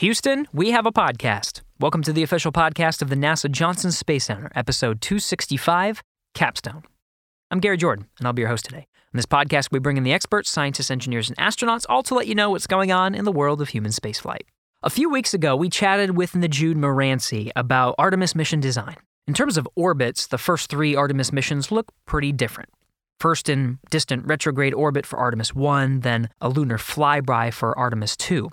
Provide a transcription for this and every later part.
Houston, we have a podcast. Welcome to the official podcast of the NASA Johnson Space Center, episode 265 Capstone. I'm Gary Jordan, and I'll be your host today. On this podcast, we bring in the experts, scientists, engineers, and astronauts, all to let you know what's going on in the world of human spaceflight. A few weeks ago, we chatted with Nujoud Merancy about Artemis mission design. In terms of orbits, the first three Artemis missions look pretty different. First in distant retrograde orbit for Artemis 1, then a lunar flyby for Artemis 2.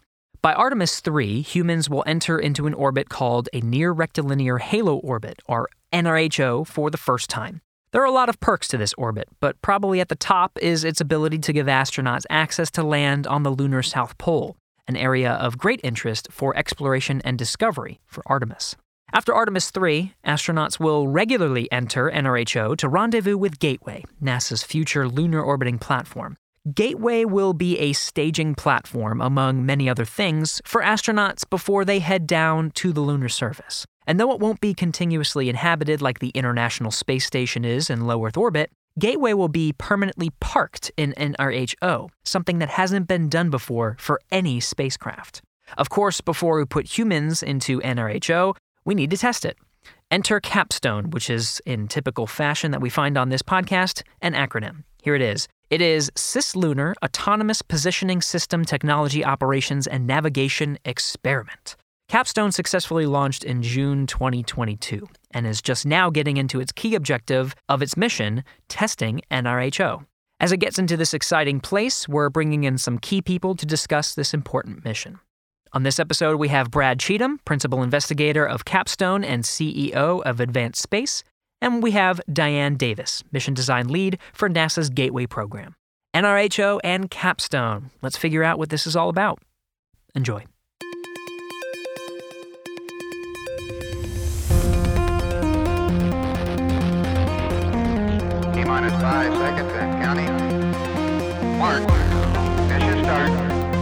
By Artemis 3, humans will enter into an orbit called a near rectilinear halo orbit, or NRHO, for the first time. There are a lot of perks to this orbit, but probably at the top is its ability to give astronauts access to land on the lunar South Pole, an area of great interest for exploration and discovery for Artemis. After Artemis 3, astronauts will regularly enter NRHO to rendezvous with Gateway, NASA's future lunar orbiting platform. Gateway will be a staging platform, among many other things, for astronauts before they head down to the lunar surface. And though it won't be continuously inhabited like the International Space Station is in low Earth orbit, Gateway will be permanently parked in NRHO, something that hasn't been done before for any spacecraft. Of course, before we put humans into NRHO, we need to test it. Enter Capstone, which is, in typical fashion that we find on this podcast, an acronym. Here it is it is Cislunar Autonomous Positioning System Technology Operations and Navigation Experiment. Capstone successfully launched in June 2022 and is just now getting into its key objective of its mission, testing NRHO. As it gets into this exciting place, we're bringing in some key people to discuss this important mission. On this episode, we have Brad Cheetham, Principal Investigator of Capstone and CEO of Advanced Space, and we have Diane Davis, Mission Design Lead for NASA's Gateway program. NRHO and Capstone. Let's figure out what this is all about. Enjoy. T minus five seconds and counting. Mark. Mission start.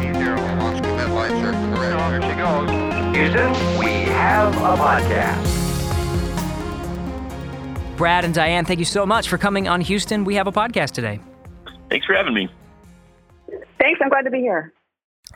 T0 launch commit lights are correct. There she goes. Houston, we have a podcast. Brad and Diane, thank you so much for coming on Houston. We have a podcast today. Thanks for having me. Thanks. I'm glad to be here.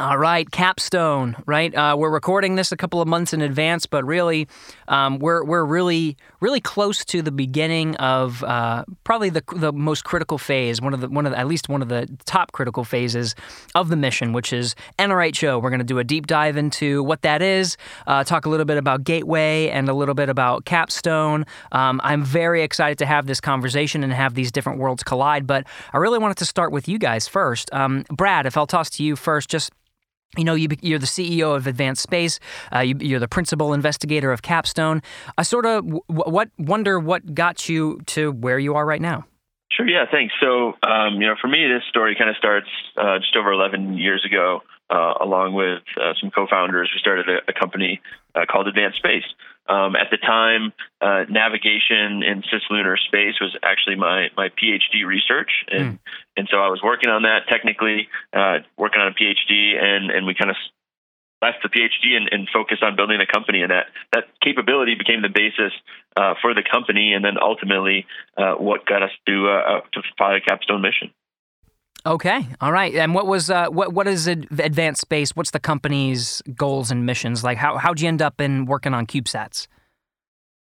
All right, Capstone. Right, uh, we're recording this a couple of months in advance, but really, um, we're we're really really close to the beginning of uh, probably the the most critical phase, one of the one of the, at least one of the top critical phases of the mission, which is NRHO. We're going to do a deep dive into what that is, uh, talk a little bit about Gateway, and a little bit about Capstone. Um, I'm very excited to have this conversation and have these different worlds collide. But I really wanted to start with you guys first, um, Brad. If I'll toss to you first, just you know, you, are the CEO of Advanced Space. Uh, you, are the principal investigator of Capstone. I sort of w- what wonder what got you to where you are right now. Sure. Yeah. Thanks. So, um, you know, for me, this story kind of starts uh, just over 11 years ago. Uh, along with uh, some co-founders, we started a, a company uh, called Advanced Space. Um, at the time, uh, navigation in cislunar space was actually my my PhD research, and mm. and so I was working on that technically, uh, working on a PhD, and and we kind of left the PhD and, and focused on building a company, and that that capability became the basis uh, for the company, and then ultimately uh, what got us to uh, to fly a capstone mission. Okay, all right. And what was uh, what what is Advanced Space? What's the company's goals and missions? Like how how'd you end up in working on CubeSats?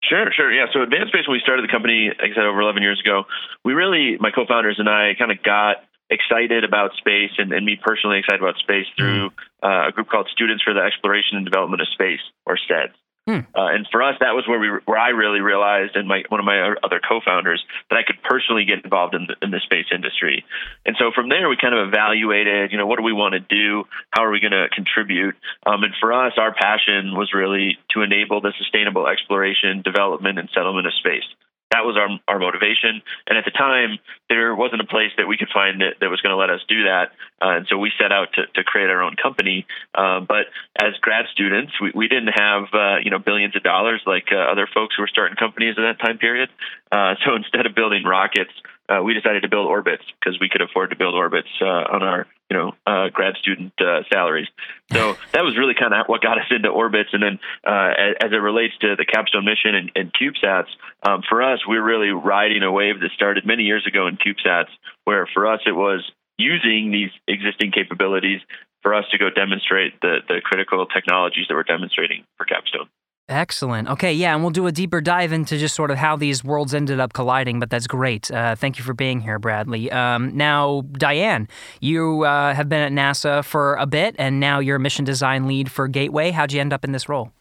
Sure, sure. Yeah. So Advanced Space, when we started the company, like I said, over 11 years ago, we really, my co-founders and I, kind of got excited about space, and, and me personally excited about space through mm-hmm. uh, a group called Students for the Exploration and Development of Space, or SEDS. Hmm. Uh, and for us, that was where we where I really realized, and my one of my other co-founders, that I could personally get involved in the, in the space industry. And so from there, we kind of evaluated, you know, what do we want to do? How are we going to contribute? Um, and for us, our passion was really to enable the sustainable exploration, development, and settlement of space that was our our motivation. And at the time, there wasn't a place that we could find that, that was going to let us do that. Uh, and so we set out to, to create our own company. Uh, but as grad students, we, we didn't have uh, you know billions of dollars like uh, other folks who were starting companies in that time period. Uh, so instead of building rockets, uh, we decided to build orbits because we could afford to build orbits on our you know uh, grad student uh, salaries. So that was really kind of what got us into orbits. And then uh, as, as, it relates to the capstone mission and, and CubeSats, um, for us, we're really riding a wave that started many years ago in CubeSats, where for us it was using these existing capabilities for us to go demonstrate the the critical technologies that we're demonstrating for Capstone. Excellent. Okay, yeah, and we'll do a deeper dive into just sort of how these worlds ended up colliding, but that's great. Uh, thank you for being here, Bradley. Um, now, Diane, you uh, have been at NASA for a bit, and now you're a mission design lead for Gateway. How'd you end up in this role?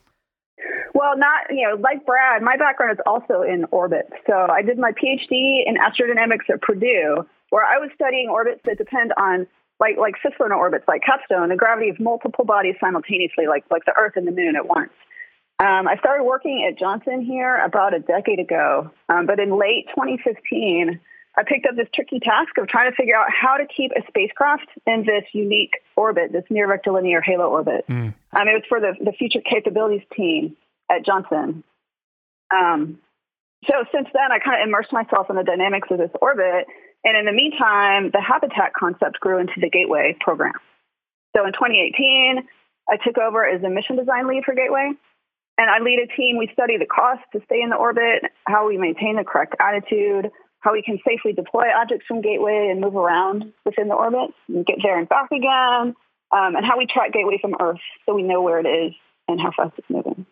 Well, not, you know, like Brad, my background is also in orbit. So I did my PhD in astrodynamics at Purdue, where I was studying orbits that depend on like like cislunar orbits, like Capstone, the gravity of multiple bodies simultaneously, like like the Earth and the Moon at once. Um, I started working at Johnson here about a decade ago, um, but in late 2015, I picked up this tricky task of trying to figure out how to keep a spacecraft in this unique orbit, this near rectilinear halo orbit. Mm. Um, it was for the, the future capabilities team at Johnson. Um, so since then, I kind of immersed myself in the dynamics of this orbit. And in the meantime, the habitat concept grew into the Gateway program. So in 2018, I took over as the mission design lead for Gateway. And I lead a team. We study the cost to stay in the orbit, how we maintain the correct attitude, how we can safely deploy objects from Gateway and move around within the orbit and get there and back again, um, and how we track Gateway from Earth so we know where it is and how fast it's moving.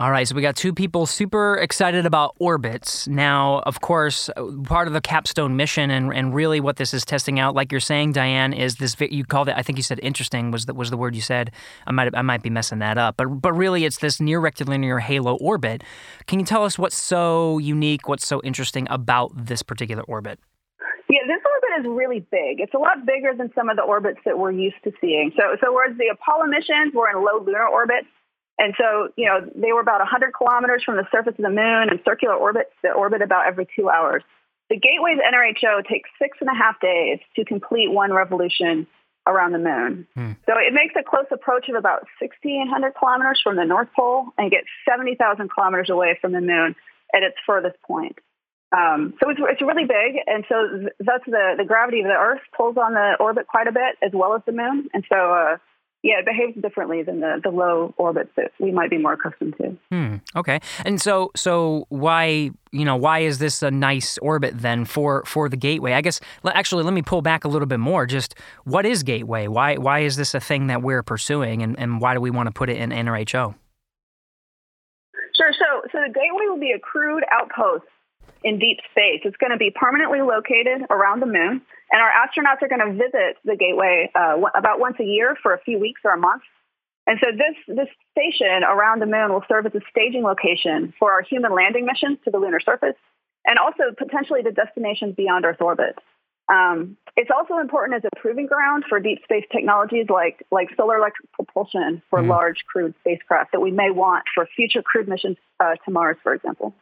All right, so we got two people super excited about orbits. Now, of course, uh, part of the capstone mission and, and really what this is testing out, like you're saying, Diane, is this you called it I think you said interesting was the, was the word you said. I might I might be messing that up. But but really it's this near rectilinear halo orbit. Can you tell us what's so unique, what's so interesting about this particular orbit? Yeah, this orbit is really big. It's a lot bigger than some of the orbits that we're used to seeing. So, so whereas the Apollo missions were in low lunar orbits, and so, you know, they were about 100 kilometers from the surface of the moon in circular orbits that orbit about every two hours. The Gateway's NRHO takes six and a half days to complete one revolution around the moon. Hmm. So it makes a close approach of about 1,600 kilometers from the North Pole and gets 70,000 kilometers away from the moon at its furthest point. Um, so it's, it's really big, and so thus the, the gravity of the Earth pulls on the orbit quite a bit, as well as the moon. And so uh, yeah, it behaves differently than the, the low orbits that we might be more accustomed to. Hmm. Okay. And so so why you know why is this a nice orbit then for for the gateway? I guess actually let me pull back a little bit more. Just what is gateway? Why why is this a thing that we're pursuing, and, and why do we want to put it in NRHO? Sure. So so the gateway will be a crewed outpost in deep space. It's going to be permanently located around the moon, and our astronauts are going to visit the Gateway uh, about once a year for a few weeks or a month. And so this this station around the moon will serve as a staging location for our human landing missions to the lunar surface, and also potentially the destinations beyond Earth orbit. Um, it's also important as a proving ground for deep space technologies like like solar electric propulsion for mm. large crewed spacecraft that we may want for future crewed missions uh, to Mars, for example.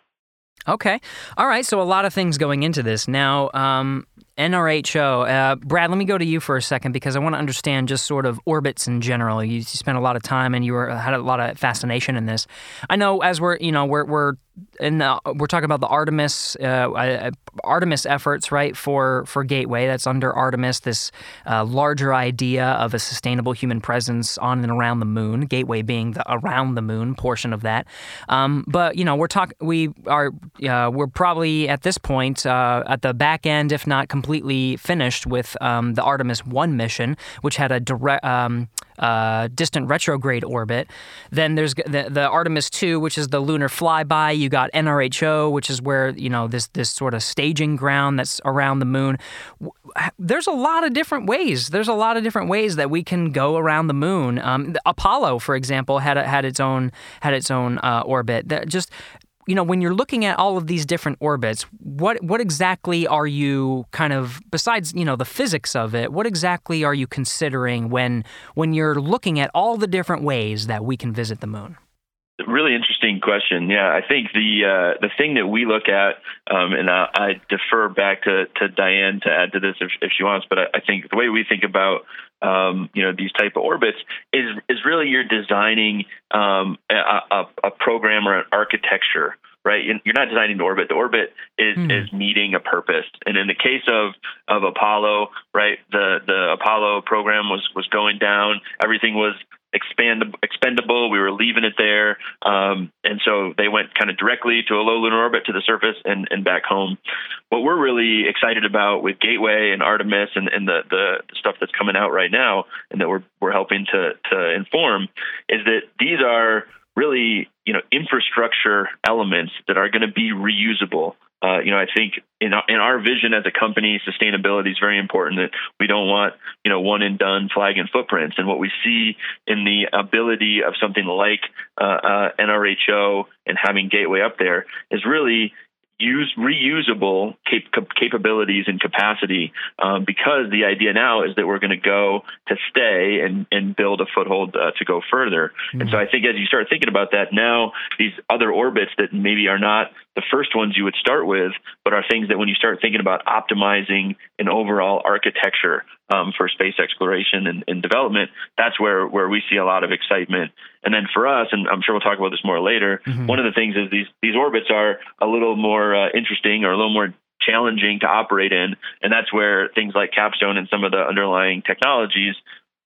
Okay. All right. So a lot of things going into this. Now, um, NRHO. Uh, Brad, let me go to you for a second because I want to understand just sort of orbits in general. You, you spent a lot of time and you were, had a lot of fascination in this. I know as we're, you know, we're, we're and we're talking about the Artemis uh, Artemis efforts, right? For for Gateway, that's under Artemis. This uh, larger idea of a sustainable human presence on and around the moon. Gateway being the around the moon portion of that. Um, but you know, we're talking. We are. Uh, we're probably at this point uh, at the back end, if not completely finished, with um, the Artemis One mission, which had a direct. Um, uh, distant retrograde orbit. Then there's the, the, Artemis 2, which is the lunar flyby. You got NRHO, which is where you know this this sort of staging ground that's around the moon. There's a lot of different ways. There's a lot of different ways that we can go around the moon. Um, Apollo, for example, had a, had its own had its own uh, orbit. That just you know, when you're looking at all of these different orbits, what what exactly are you kind of besides, you know, the physics of it, what exactly are you considering when when you're looking at all the different ways that we can visit the moon? Really interesting question. Yeah, I think the uh, the thing that we look at, um, and I, I, defer back to, to Diane to add to this if, if she wants, but I, I, think the way we think about um, you know these type of orbits is is really you're designing um, a, a, a, program or an architecture right? You're not designing the orbit. The orbit is mm. is meeting a purpose. And in the case of of Apollo, right, the the Apollo program was was going down. Everything was expand, expendable. We were leaving it there, um, and so they went kind of directly to a low lunar orbit to the surface and, and back home. What we're really excited about with Gateway and Artemis and, and the, the stuff that's coming out right now, and that we're we're helping to to inform, is that these are really you know infrastructure elements that are going to be reusable. Uh, you know, I think in our, in our vision as a company, sustainability is very important. That we don't want you know one and done flag and footprints. And what we see in the ability of something like uh, uh, NRHO and having Gateway up there is really use reusable cap- capabilities and capacity um, because the idea now is that we're going to go to stay and, and build a foothold uh, to go further. Mm-hmm. And so I think as you start thinking about that now, these other orbits that maybe are not the first ones you would start with, but are things that when you start thinking about optimizing an overall architecture um, for space exploration and, and, development, that's where, where we see a lot of excitement. And then for us, and I'm sure we'll talk about this more later, mm-hmm. one of the things is these, these orbits are a little more uh, interesting or a little more challenging to operate in. And that's where things like Capstone and some of the underlying technologies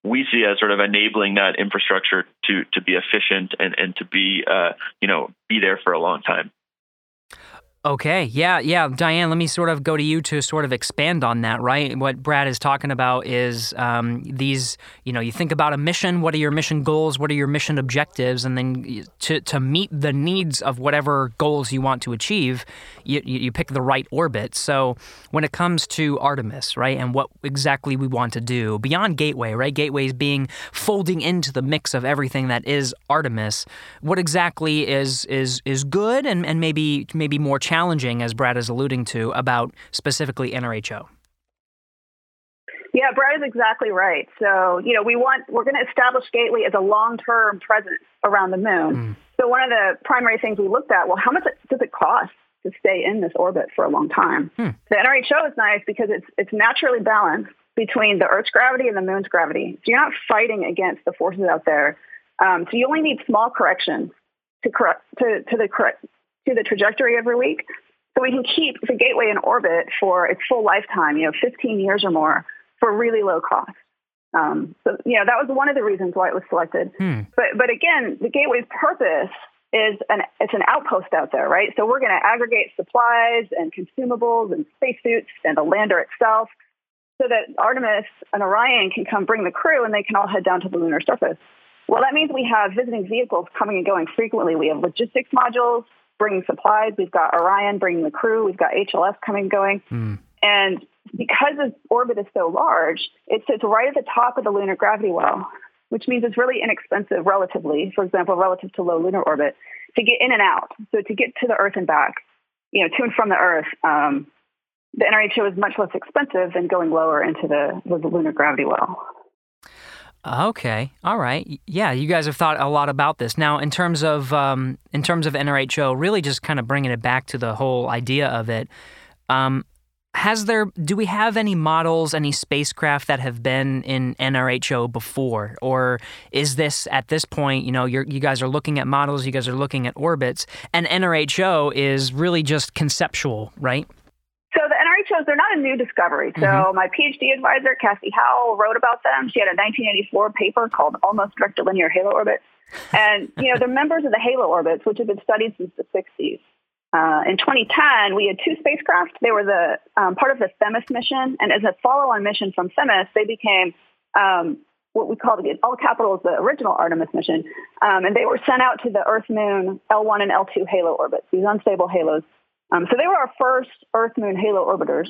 we see as sort of enabling that infrastructure to to be efficient and, and to be uh, you know be there for a long time. Okay, yeah, yeah. Diane, let me sort of go to you to sort of expand on that, right? What Brad is talking about is um, these, you know, you think about a mission, what are your mission goals, what are your mission objectives, and then to, to meet the needs of whatever goals you want to achieve, you, you pick the right orbit. So when it comes to Artemis, right, and what exactly we want to do, beyond Gateway, right, Gateway is being folding into the mix of everything that is Artemis, what exactly is is is good and, and maybe maybe more challenging, as Brad is alluding to, about specifically NRHO? Yeah, Brad is exactly right. So, you know, we want, we're going to establish Gateway as a long term presence around the moon. Mm. So, one of the primary things we looked at, well, how much does it cost to stay in this orbit for a long time? Hmm. The NRHO is nice because it's, it's naturally balanced between the Earth's gravity and the moon's gravity. So, you're not fighting against the forces out there. Um, so, you only need small corrections to correct to, to the correct to the trajectory every week. So we can keep the gateway in orbit for its full lifetime, you know, 15 years or more for really low cost. Um, so, you know, that was one of the reasons why it was selected. Hmm. But, but again, the gateway's purpose is an, it's an outpost out there, right? So we're going to aggregate supplies and consumables and spacesuits and the lander itself so that Artemis and Orion can come bring the crew and they can all head down to the lunar surface. Well, that means we have visiting vehicles coming and going frequently. We have logistics modules, bringing supplies. We've got Orion bringing the crew. We've got HLS coming and going. Mm. And because the orbit is so large, it sits right at the top of the lunar gravity well, which means it's really inexpensive relatively, for example, relative to low lunar orbit, to get in and out. So to get to the Earth and back, you know, to and from the Earth, um, the NRHO is much less expensive than going lower into the, the lunar gravity well. Okay, all right, yeah. You guys have thought a lot about this. Now, in terms of um, in terms of NRHO, really just kind of bringing it back to the whole idea of it. Um, has there? Do we have any models, any spacecraft that have been in NRHO before, or is this at this point? You know, you you guys are looking at models, you guys are looking at orbits, and NRHO is really just conceptual, right? Shows they're not a new discovery. So mm-hmm. my PhD advisor, Kathy Howell, wrote about them. She had a 1984 paper called Almost Rectilinear Halo Orbits. And, you know, they're members of the halo orbits, which have been studied since the 60s. Uh, in 2010, we had two spacecraft. They were the um, part of the Themis mission, and as a follow-on mission from Themis, they became um, what we call the all capitals the original Artemis mission, um, and they were sent out to the Earth Moon L1 and L2 halo orbits, these unstable halos. Um, so they were our first Earth Moon halo orbiters.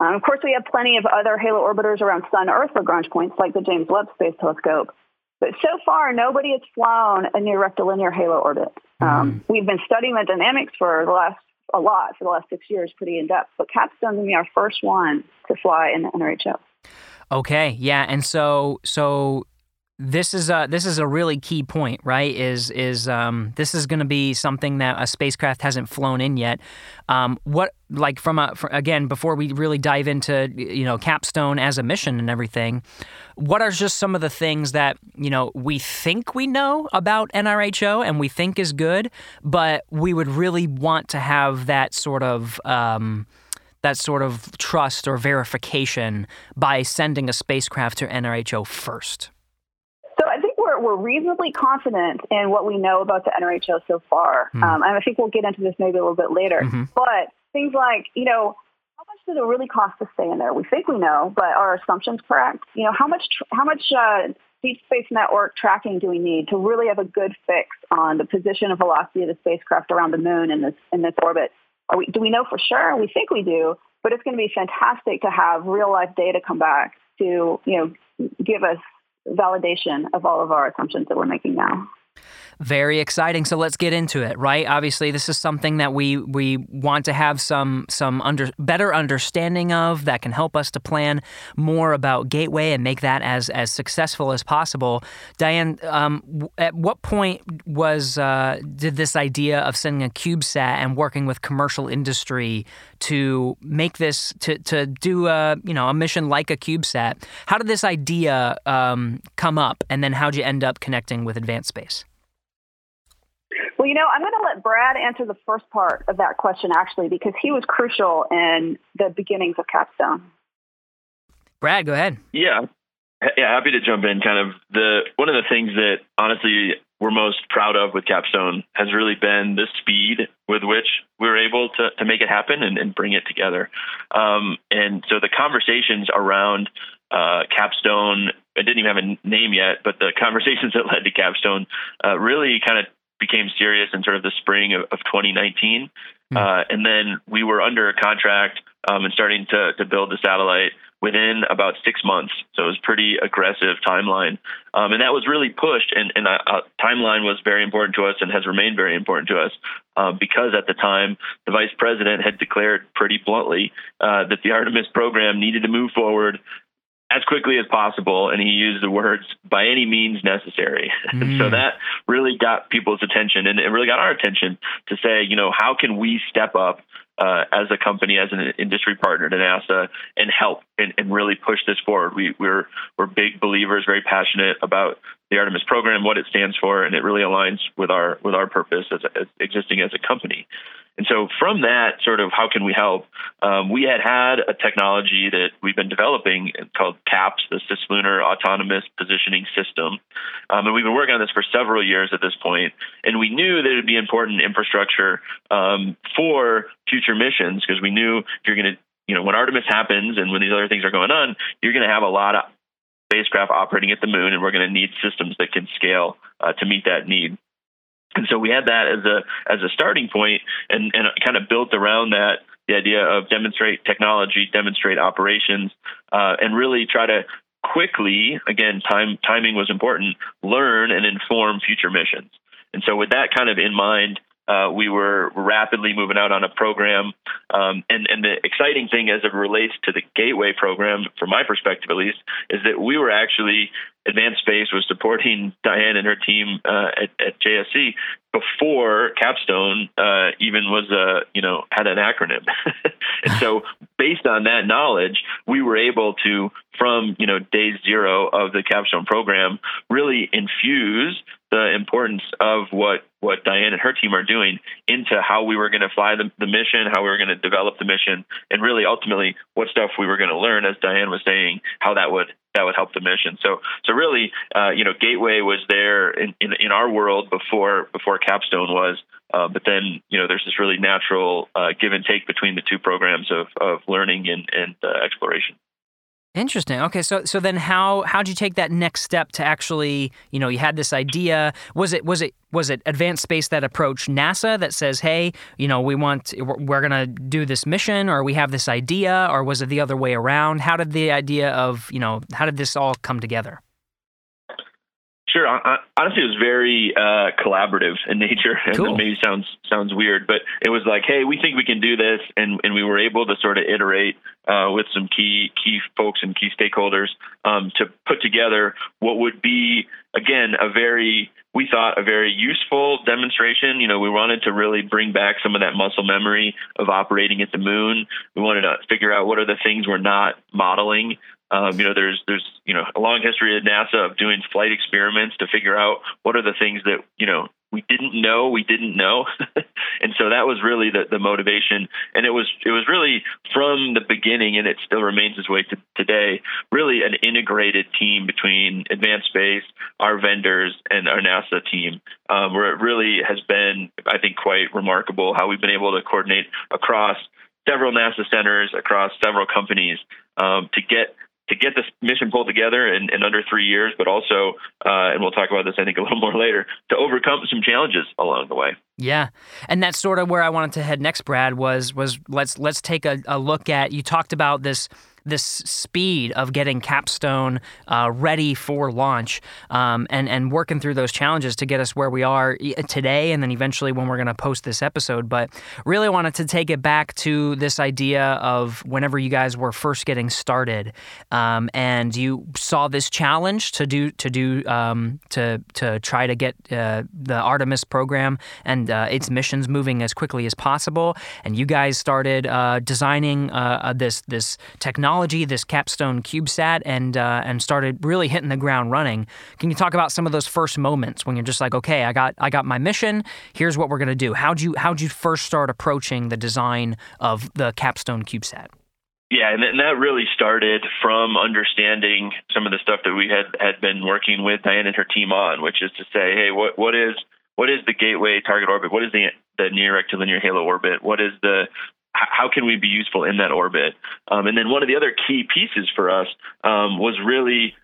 Um, of course, we have plenty of other halo orbiters around Sun Earth Lagrange points, like the James Webb Space Telescope. But so far, nobody has flown a near rectilinear halo orbit. Um, mm. We've been studying the dynamics for the last a lot for the last six years, pretty in depth. But Capstone's gonna be our first one to fly in the NRHO. Okay, yeah, and so so this is a this is a really key point, right? Is is um, this is going to be something that a spacecraft hasn't flown in yet? Um, what like from a again before we really dive into you know capstone as a mission and everything, what are just some of the things that you know we think we know about NRHO and we think is good, but we would really want to have that sort of um, that sort of trust or verification by sending a spacecraft to NRHO first we're we're reasonably confident in what we know about the NRHO so far, mm. um, and I think we'll get into this maybe a little bit later. Mm-hmm. But things like you know how much did it really cost to stay in there? We think we know, but are our assumptions correct? You know, how much how much uh, deep space network tracking do we need to really have a good fix on the position and velocity of the spacecraft around the moon in this in this orbit? Are we, do we know for sure? We think we do, but it's going to be fantastic to have real life data come back to you know give us validation of all of our assumptions that we're making now. Very exciting. So let's get into it, right? Obviously, this is something that we we want to have some some under better understanding of that can help us to plan more about Gateway and make that as as successful as possible. Diane, um, at what point was uh, did this idea of sending a CubeSat and working with commercial industry to make this to to do a you know a mission like a CubeSat? How did this idea um, come up, and then how did you end up connecting with Advanced Space? Well, you know, I'm going to let Brad answer the first part of that question actually, because he was crucial in the beginnings of Capstone. Brad, go ahead. Yeah, yeah, happy to jump in. Kind of the one of the things that honestly we're most proud of with Capstone has really been the speed with which we were able to, to make it happen and, and bring it together. Um, and so the conversations around uh, Capstone, it didn't even have a name yet, but the conversations that led to Capstone uh, really kind of became serious in sort of the spring of, of 2019. Mm-hmm. Uh, and then we were under a contract um, and starting to, to build the satellite within about six months. So it was pretty aggressive timeline. Um, and that was really pushed. And, and uh, uh, timeline was very important to us and has remained very important to us uh, because at the time, the vice president had declared pretty bluntly uh, that the Artemis program needed to move forward as quickly as possible, and he used the words "by any means necessary." Mm. so that really got people's attention, and it really got our attention to say, you know, how can we step up uh, as a company, as an industry partner to NASA, and help and, and really push this forward. We, we're we're big believers, very passionate about the Artemis program, what it stands for, and it really aligns with our with our purpose as, as existing as a company. And so, from that, sort of, how can we help? Um, we had had a technology that we've been developing called CAPS, the Cislunar Autonomous Positioning System. Um, and we've been working on this for several years at this point. And we knew that it would be important infrastructure um, for future missions because we knew if you're going to, you know, when Artemis happens and when these other things are going on, you're going to have a lot of spacecraft operating at the moon, and we're going to need systems that can scale uh, to meet that need. And so we had that as a as a starting point and, and kind of built around that the idea of demonstrate technology, demonstrate operations, uh, and really try to quickly, again, time timing was important, learn and inform future missions. And so with that kind of in mind, uh, we were rapidly moving out on a program. Um, and, and the exciting thing as it relates to the Gateway program, from my perspective at least, is that we were actually Advanced Space was supporting Diane and her team uh, at, at, JSC before Capstone uh, even was a you know had an acronym, and so based on that knowledge, we were able to from you know day zero of the Capstone program really infuse the importance of what what Diane and her team are doing into how we were going to fly the, the mission, how we were going to develop the mission, and really ultimately what stuff we were going to learn, as Diane was saying, how that would that would help the mission. So so really, uh, you know, Gateway was there in, in, in our world before before Capstone was. Uh, but then, you know, there's this really natural uh, give and take between the two programs of, of learning and, and uh, exploration. Interesting. Okay, so so then how how'd you take that next step to actually, you know, you had this idea. Was it was it was it Advanced Space that approached NASA that says, "Hey, you know, we want we're going to do this mission or we have this idea," or was it the other way around? How did the idea of, you know, how did this all come together? Sure. Honestly, it was very uh, collaborative in nature, and cool. maybe sounds sounds weird, but it was like, hey, we think we can do this, and and we were able to sort of iterate uh, with some key key folks and key stakeholders um, to put together what would be again a very we thought a very useful demonstration. You know, we wanted to really bring back some of that muscle memory of operating at the moon. We wanted to figure out what are the things we're not modeling um, you know, there's there's you know a long history at NASA of doing flight experiments to figure out what are the things that you know we didn't know we didn't know. And so that was really the, the motivation. And it was it was really from the beginning and it still remains this way to today really an integrated team between advanced space our vendors and our nasa team um, where it really has been i think quite remarkable how we've been able to coordinate across several nasa centers across several companies um, to get to get this mission pulled together in, in under three years, but also, uh, and we'll talk about this, I think, a little more later, to overcome some challenges along the way. Yeah, and that's sort of where I wanted to head next, Brad. Was was let's let's take a, a look at. You talked about this this speed of getting Capstone uh, ready for launch um, and and working through those challenges to get us where we are today, and then eventually when we're going to post this episode. But really wanted to take it back to this idea of whenever you guys were first getting started, um, and you saw this challenge to do to do um, to to try to get uh, the Artemis program and uh, its missions moving as quickly as possible, and you guys started uh, designing uh, this this technology technology, this Capstone CubeSat, and uh, and started really hitting the ground running. Can you talk about some of those first moments when you're just like, okay, I got I got my mission. Here's what we're gonna do. How'd you how'd you first start approaching the design of the Capstone CubeSat? Yeah, and that really started from understanding some of the stuff that we had had been working with Diane and her team on, which is to say, hey, what what is what is the gateway target orbit? What is the the near rectilinear halo orbit? What is the how can we be useful in that orbit? Um, and then one of the other key pieces for us um, was really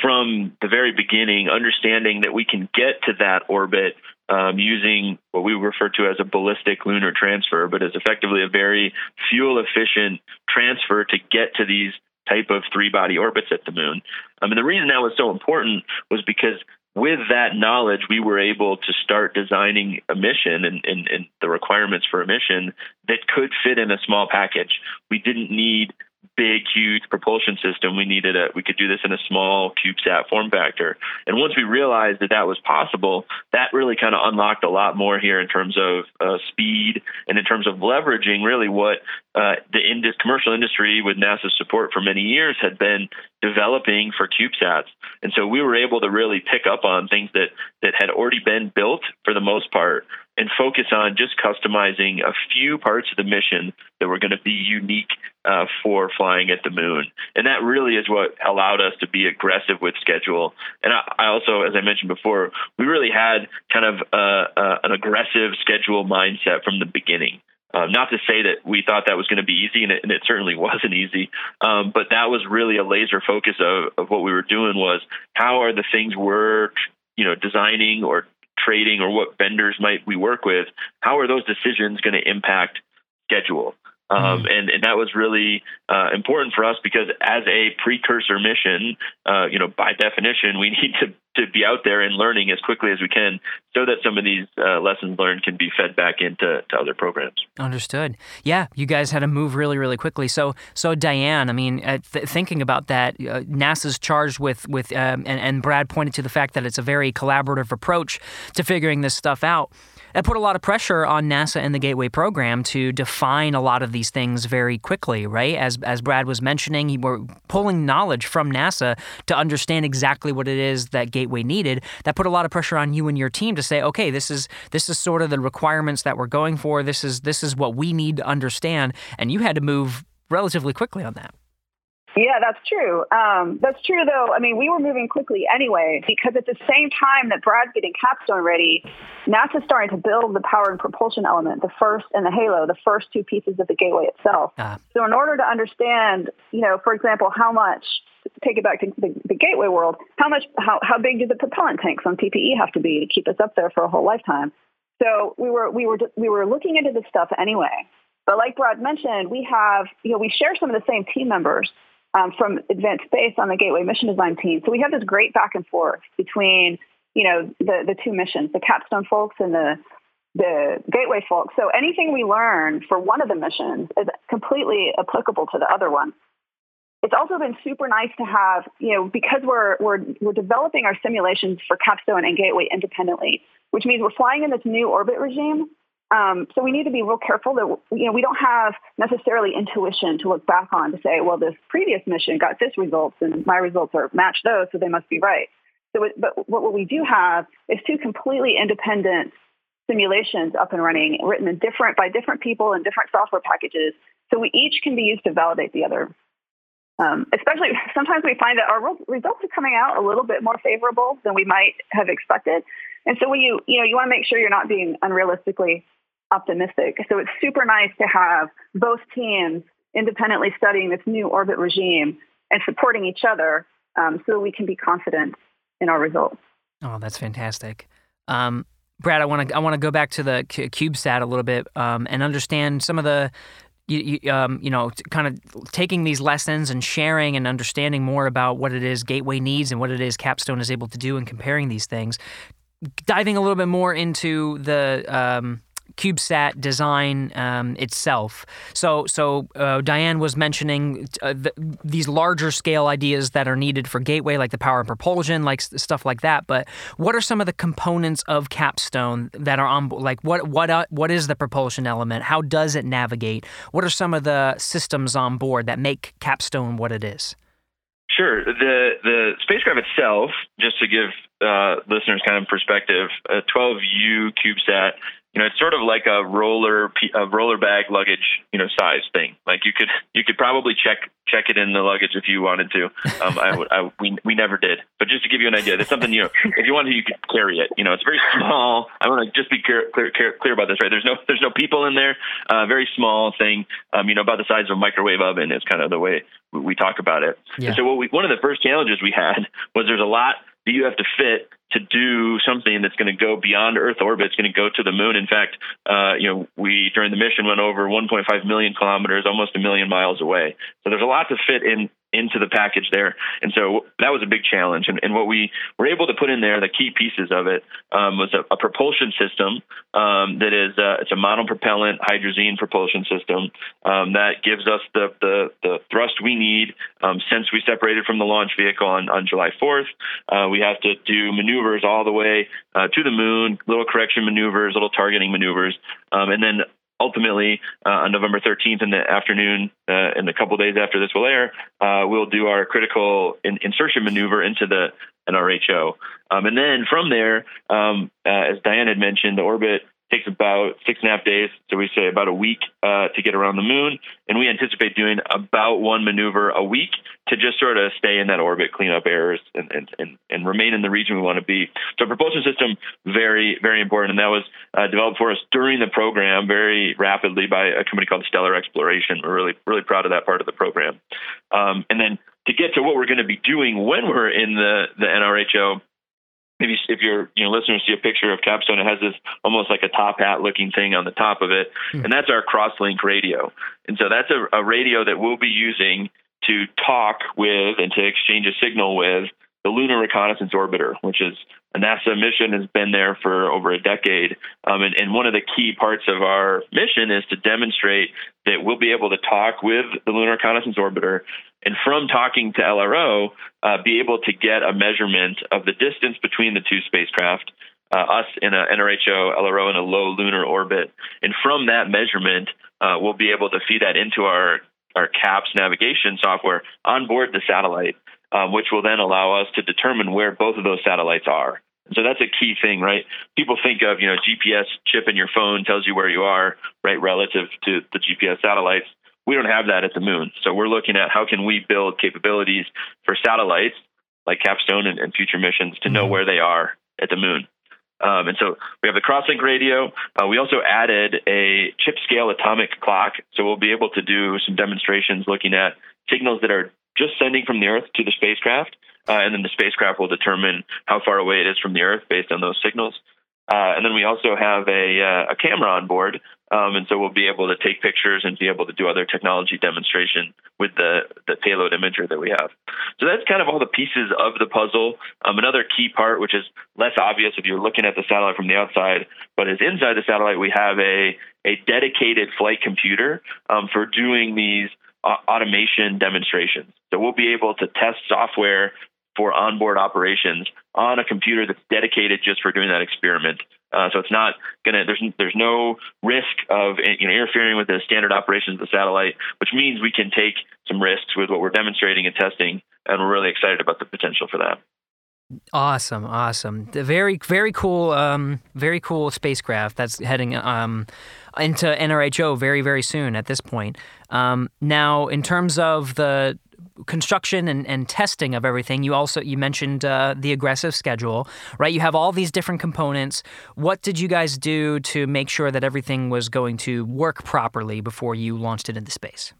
from the very beginning understanding that we can get to that orbit um, using what we refer to as a ballistic lunar transfer, but is effectively a very fuel efficient transfer to get to these type of three body orbits at the moon. Um, and the reason that was so important was because with that knowledge, we were able to start designing a mission and, and, and, the requirements for a mission that could fit in a small package. We didn't need big, huge propulsion system. We needed a, we could do this in a small CubeSat form factor. And once we realized that that was possible, that really kind of unlocked a lot more here in terms of uh, speed and in terms of leveraging really what uh, the indus- commercial industry with NASA's support for many years had been developing for CubeSats. And so we were able to really pick up on things that, that had already been built for the most part and focus on just customizing a few parts of the mission that were going to be unique uh, for flying at the moon. And that really is what allowed us to be aggressive with schedule. And I, I also, as I mentioned before, we really had kind of uh, uh, an aggressive schedule mindset from the beginning. Um, not to say that we thought that was going to be easy, and it, and it certainly wasn't easy. Um, but that was really a laser focus of, of what we were doing was how are the things we're you know designing or trading or what vendors might we work with, how are those decisions going to impact schedule? Um, mm-hmm. and, and that was really uh, important for us because as a precursor mission, uh, you know, by definition, we need to, to be out there and learning as quickly as we can so that some of these uh, lessons learned can be fed back into to other programs. Understood. Yeah, you guys had to move really, really quickly. So, so Diane, I mean, uh, th- thinking about that, uh, NASA's charged with with, um, and, and Brad pointed to the fact that it's a very collaborative approach to figuring this stuff out. That put a lot of pressure on NASA and the Gateway program to define a lot of these things very quickly, right? As, as Brad was mentioning, we're pulling knowledge from NASA to understand exactly what it is that Gateway needed. That put a lot of pressure on you and your team to say, okay, this is this is sort of the requirements that we're going for. This is this is what we need to understand, and you had to move relatively quickly on that. Yeah, that's true. Um, that's true, though. I mean, we were moving quickly anyway because at the same time that Brad's getting Capstone ready, NASA's starting to build the power and propulsion element, the first and the Halo, the first two pieces of the gateway itself. Uh. So, in order to understand, you know, for example, how much take it back to the, the, gateway world, how much, how, how big do the propellant tanks on PPE have to be to keep us up there for a whole lifetime? So we were we were we were looking into this stuff anyway. But like Brad mentioned, we have you know we share some of the same team members um, from Advanced Space on the Gateway Mission Design team. So we have this great back and forth between, you know, the, the two missions, the Capstone folks and the the Gateway folks. So anything we learn for one of the missions is completely applicable to the other one. It's also been super nice to have, you know, because we're we're we're developing our simulations for Capstone and Gateway independently, which means we're flying in this new orbit regime um, so we need to be real careful that you know we don't have necessarily intuition to look back on to say, well, this previous mission got this results and my results are match those, so they must be right. So, it, but what we do have is two completely independent simulations up and running, written in different by different people and different software packages. So we each can be used to validate the other. Um, especially sometimes we find that our results are coming out a little bit more favorable than we might have expected. And so when you you know you want to make sure you're not being unrealistically optimistic. So it's super nice to have both teams independently studying this new orbit regime and supporting each other um, so we can be confident in our results. Oh, that's fantastic. Um, Brad, I want to I want to go back to the CubeSat a little bit um, and understand some of the you, you, um, you know, kind of taking these lessons and sharing and understanding more about what it is Gateway needs and what it is Capstone is able to do and comparing these things. Diving a little bit more into the um, CubeSat design um, itself. So, so uh, Diane was mentioning uh, the, these larger scale ideas that are needed for Gateway, like the power and propulsion, like stuff like that. But what are some of the components of Capstone that are on? Board like, what what uh, what is the propulsion element? How does it navigate? What are some of the systems on board that make Capstone what it is? Sure. The the spacecraft itself, just to give uh, listeners kind of perspective, a 12U CubeSat you know, it's sort of like a roller a roller bag luggage, you know, size thing. Like you could you could probably check check it in the luggage if you wanted to. Um, I, I we we never did, but just to give you an idea, that's something you know, if you wanted to, you could carry it. You know, it's very small. I want to just be clear, clear clear about this, right? There's no there's no people in there. Uh, very small thing. Um, you know, about the size of a microwave oven is kind of the way we, we talk about it. Yeah. And so what we one of the first challenges we had was there's a lot that you have to fit to do something that's going to go beyond Earth orbit. It's going to go to the moon. In fact, uh, you know, we during the mission went over 1.5 million kilometers, almost a million miles away. So there's a lot to fit in into the package there. And so that was a big challenge. And, and what we were able to put in there, the key pieces of it, um, was a, a, propulsion system um, that is uh, it's a monopropellant hydrazine propulsion system um, that gives us the, the, the thrust we need. Um, since we separated from the launch vehicle on, on July 4th, uh, we have to do maneuvers all the way uh, to the moon, little correction maneuvers, little targeting maneuvers, um, and then ultimately uh, on November 13th in the afternoon, uh, in the couple days after this will air, uh, we'll do our critical in- insertion maneuver into the NRHO. Um, and then from there, um, uh, as Diane had mentioned, the orbit takes about six and a half days. So we say about a week uh, to get around the moon. And we anticipate doing about one maneuver a week to just sort of stay in that orbit, clean up errors, and, and, and, and remain in the region we want to be. So propulsion system, very, very important. And that was uh, developed for us during the program very rapidly by a company called Stellar Exploration. We're really, really proud of that part of the program. Um, and then to get to what we're going to be doing when we're in the, the NRHO, maybe if your you know listeners see a picture of Capstone, it has this almost like a top hat looking thing on the top of it, mm-hmm. and that's our crosslink radio. And so that's a, a radio that we'll be using to talk with and to exchange a signal with the Lunar Reconnaissance Orbiter, which is a NASA mission has been there for over a decade. Um, and, and, one of the key parts of our mission is to demonstrate that we'll be able to talk with the Lunar Reconnaissance Orbiter and from talking to LRO, uh, be able to get a measurement of the distance between the two spacecraft, uh, us in a NRHO, LRO in a low lunar orbit. And from that measurement, uh, we'll be able to feed that into our, our CAPS navigation software on board the satellite, um, which will then allow us to determine where both of those satellites are. So that's a key thing, right? People think of, you know, GPS chip in your phone tells you where you are, right, relative to the GPS satellites. We don't have that at the moon. So we're looking at how can we build capabilities for satellites like Capstone and, and future missions to know mm-hmm. where they are at the moon. Um, and so we have the crosslink radio. Uh, we also added a chip scale atomic clock. So we'll be able to do some demonstrations looking at signals that are just sending from the Earth to the spacecraft. Uh, and then the spacecraft will determine how far away it is from the Earth based on those signals. Uh, and then we also have a, uh, a camera on board um, and so we'll be able to take pictures and be able to do other technology demonstration with the, the payload imager that we have. So that's kind of all the pieces of the puzzle. Um, another key part, which is less obvious if you're looking at the satellite from the outside, but is inside the satellite, we have a, a dedicated flight computer um, for doing these automation demonstrations. So we'll be able to test software for onboard operations on a computer that's dedicated just for doing that experiment. Uh, so it's not gonna there's there's no risk of you know interfering with the standard operations of the satellite, which means we can take some risks with what we're demonstrating and testing, and we're really excited about the potential for that. Awesome, awesome. The very, very cool, um, very cool spacecraft that's heading um, into NRHO very, very soon. At this point, um, now in terms of the construction and, and testing of everything, you also you mentioned uh, the aggressive schedule, right? You have all these different components. What did you guys do to make sure that everything was going to work properly before you launched it into space?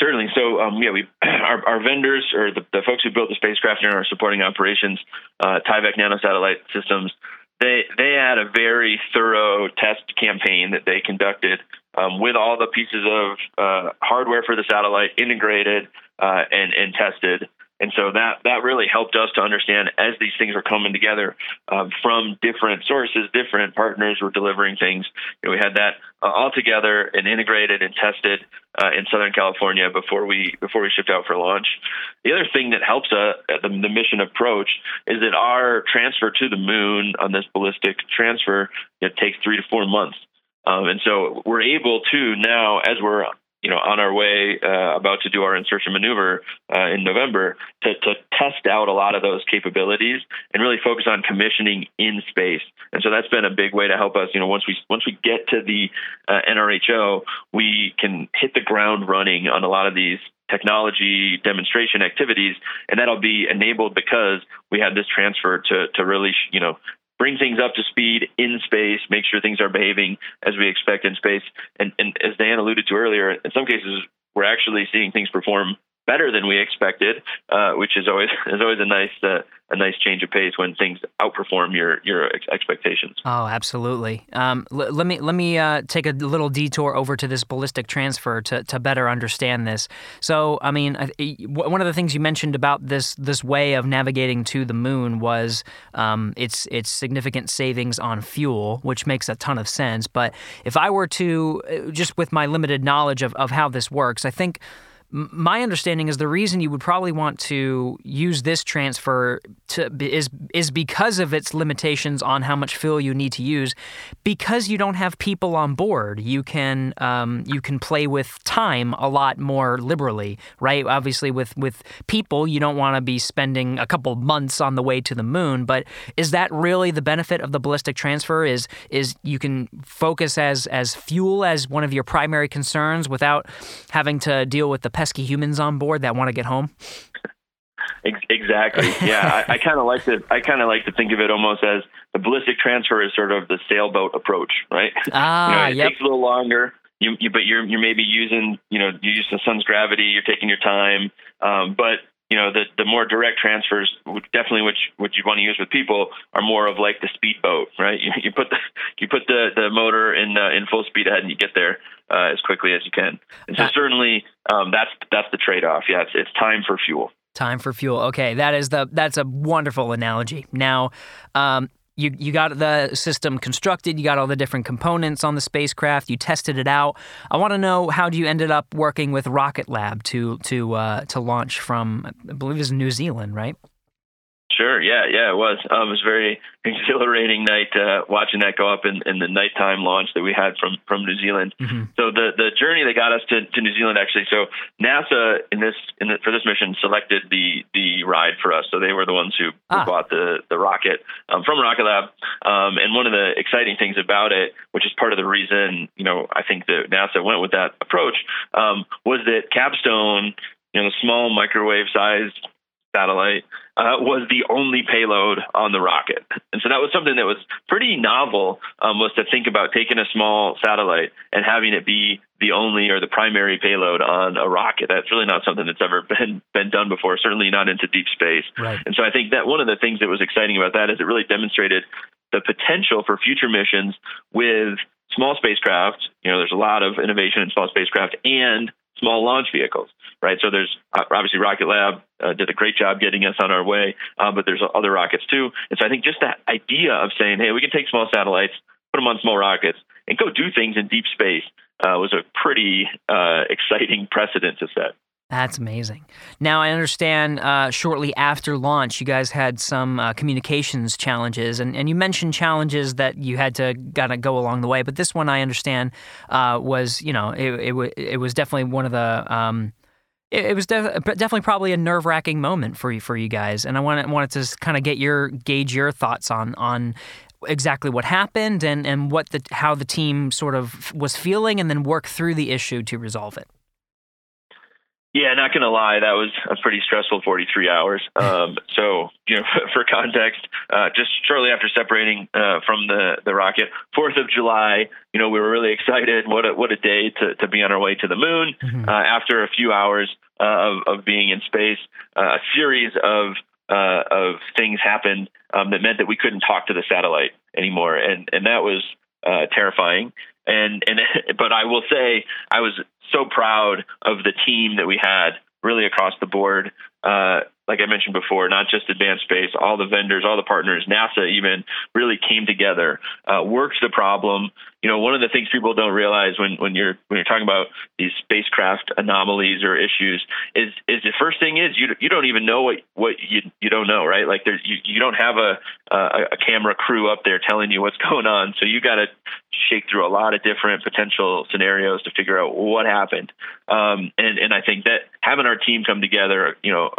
Certainly. So, um, yeah, we our, our vendors or the, the, folks who built the spacecraft and are supporting operations, uh, Tyvak Nanosatellite Systems, they they had a very thorough test campaign that they conducted um, with all the pieces of uh, hardware for the satellite integrated uh, and and tested. And so that that really helped us to understand as these things were coming together um, from different sources, different partners were delivering things. You know, we had that uh, all together and integrated and tested uh, in Southern California before we before we shipped out for launch. The other thing that helps uh, the, the mission approach is that our transfer to the moon on this ballistic transfer it takes three to four months. Um, and so we're able to now, as we're you know, on our way, uh, about to do our insertion maneuver uh, in November, to, to test out a lot of those capabilities and really focus on commissioning in space. And so that's been a big way to help us. You know, once we once we get to the uh, NRHO, we can hit the ground running on a lot of these technology demonstration activities, and that'll be enabled because we have this transfer to to really you know bring things up to speed in space, make sure things are behaving as we expect in space. And, and as Diane alluded to earlier, in some cases, we're actually seeing things perform better than we expected, uh, which is always is always a nice uh, a nice change of pace when things outperform your your expectations. Oh, absolutely. Um, l- let me let me uh, take a little detour over to this ballistic transfer to, to better understand this. So, I mean, one of the things you mentioned about this this way of navigating to the moon was um, its its significant savings on fuel, which makes a ton of sense. But if I were to uh, just with my limited knowledge of, of how this works, I think my understanding is the reason you would probably want to use this transfer to, is is because of its limitations on how much fuel you need to use. Because you don't have people on board, you can um, you can play with time a lot more liberally, right? Obviously, with with people, you don't want to be spending a couple months on the way to the moon. But is that really the benefit of the ballistic transfer? Is is you can focus as as fuel as one of your primary concerns without having to deal with the pesky humans on board that want to get home? Exactly. Yeah, I, I kind of like to. I kind of like to think of it almost as the ballistic transfer is sort of the sailboat approach, right? Ah, you know, it yep. takes a little longer. You, you, but you're you're maybe using you know you use the sun's gravity. You're taking your time. Um, but you know the the more direct transfers, definitely which which you want to use with people, are more of like the speedboat, right? You, you put the you put the the motor in uh, in full speed ahead, and you get there uh, as quickly as you can. And so certainly um, that's that's the trade off. Yeah, it's it's time for fuel. Time for fuel. Okay, that is the that's a wonderful analogy. Now, um, you you got the system constructed, you got all the different components on the spacecraft, you tested it out. I want to know how you ended up working with Rocket Lab to to uh, to launch from I believe it was New Zealand, right? Sure. Yeah. Yeah. It was. Um, it was very exhilarating night uh, watching that go up in, in the nighttime launch that we had from from New Zealand. Mm-hmm. So the the journey that got us to, to New Zealand actually. So NASA in this in the, for this mission selected the the ride for us. So they were the ones who, ah. who bought the the rocket um, from Rocket Lab. Um, and one of the exciting things about it, which is part of the reason you know I think that NASA went with that approach, um, was that Capstone, you know, the small microwave sized satellite uh, was the only payload on the rocket. And so that was something that was pretty novel, um, was to think about taking a small satellite and having it be the only or the primary payload on a rocket. That's really not something that's ever been been done before, certainly not into deep space. Right. And so I think that one of the things that was exciting about that is it really demonstrated the potential for future missions with small spacecraft. You know, there's a lot of innovation in small spacecraft and small launch vehicles, right? So there's uh, obviously Rocket Lab uh, did a great job getting us on our way, uh, but there's other rockets too. And so I think just that idea of saying, hey, we can take small satellites, put them on small rockets, and go do things in deep space uh, was a pretty uh, exciting precedent to set. That's amazing. Now, I understand uh, shortly after launch, you guys had some uh, communications challenges, and, and you mentioned challenges that you had to kind of go along the way. But this one, I understand, uh, was you know it, it, w- it was definitely one of the um, it, it was def- definitely probably a nerve wracking moment for you for you guys, and I wanted wanted to kind of get your gauge your thoughts on on exactly what happened and and what the how the team sort of was feeling, and then work through the issue to resolve it. Yeah, not gonna lie, that was a pretty stressful 43 hours. Um, so, you know, for context, uh, just shortly after separating uh, from the the rocket, Fourth of July, you know, we were really excited. What a what a day to to be on our way to the moon. Mm-hmm. Uh, after a few hours uh, of of being in space, uh, a series of uh, of things happened um, that meant that we couldn't talk to the satellite anymore, and and that was terrifying and and but I will say I was so proud of the team that we had really across the board. Uh, like I mentioned before, not just Advanced Space, all the vendors, all the partners, NASA even really came together, uh, worked the problem. You know, one of the things people don't realize when, when you're when you're talking about these spacecraft anomalies or issues is is the first thing is you you don't even know what what you you don't know, right? Like there's you, you don't have a, a a camera crew up there telling you what's going on, so you got to shake through a lot of different potential scenarios to figure out what happened. Um, and and I think that having our team come together, you know,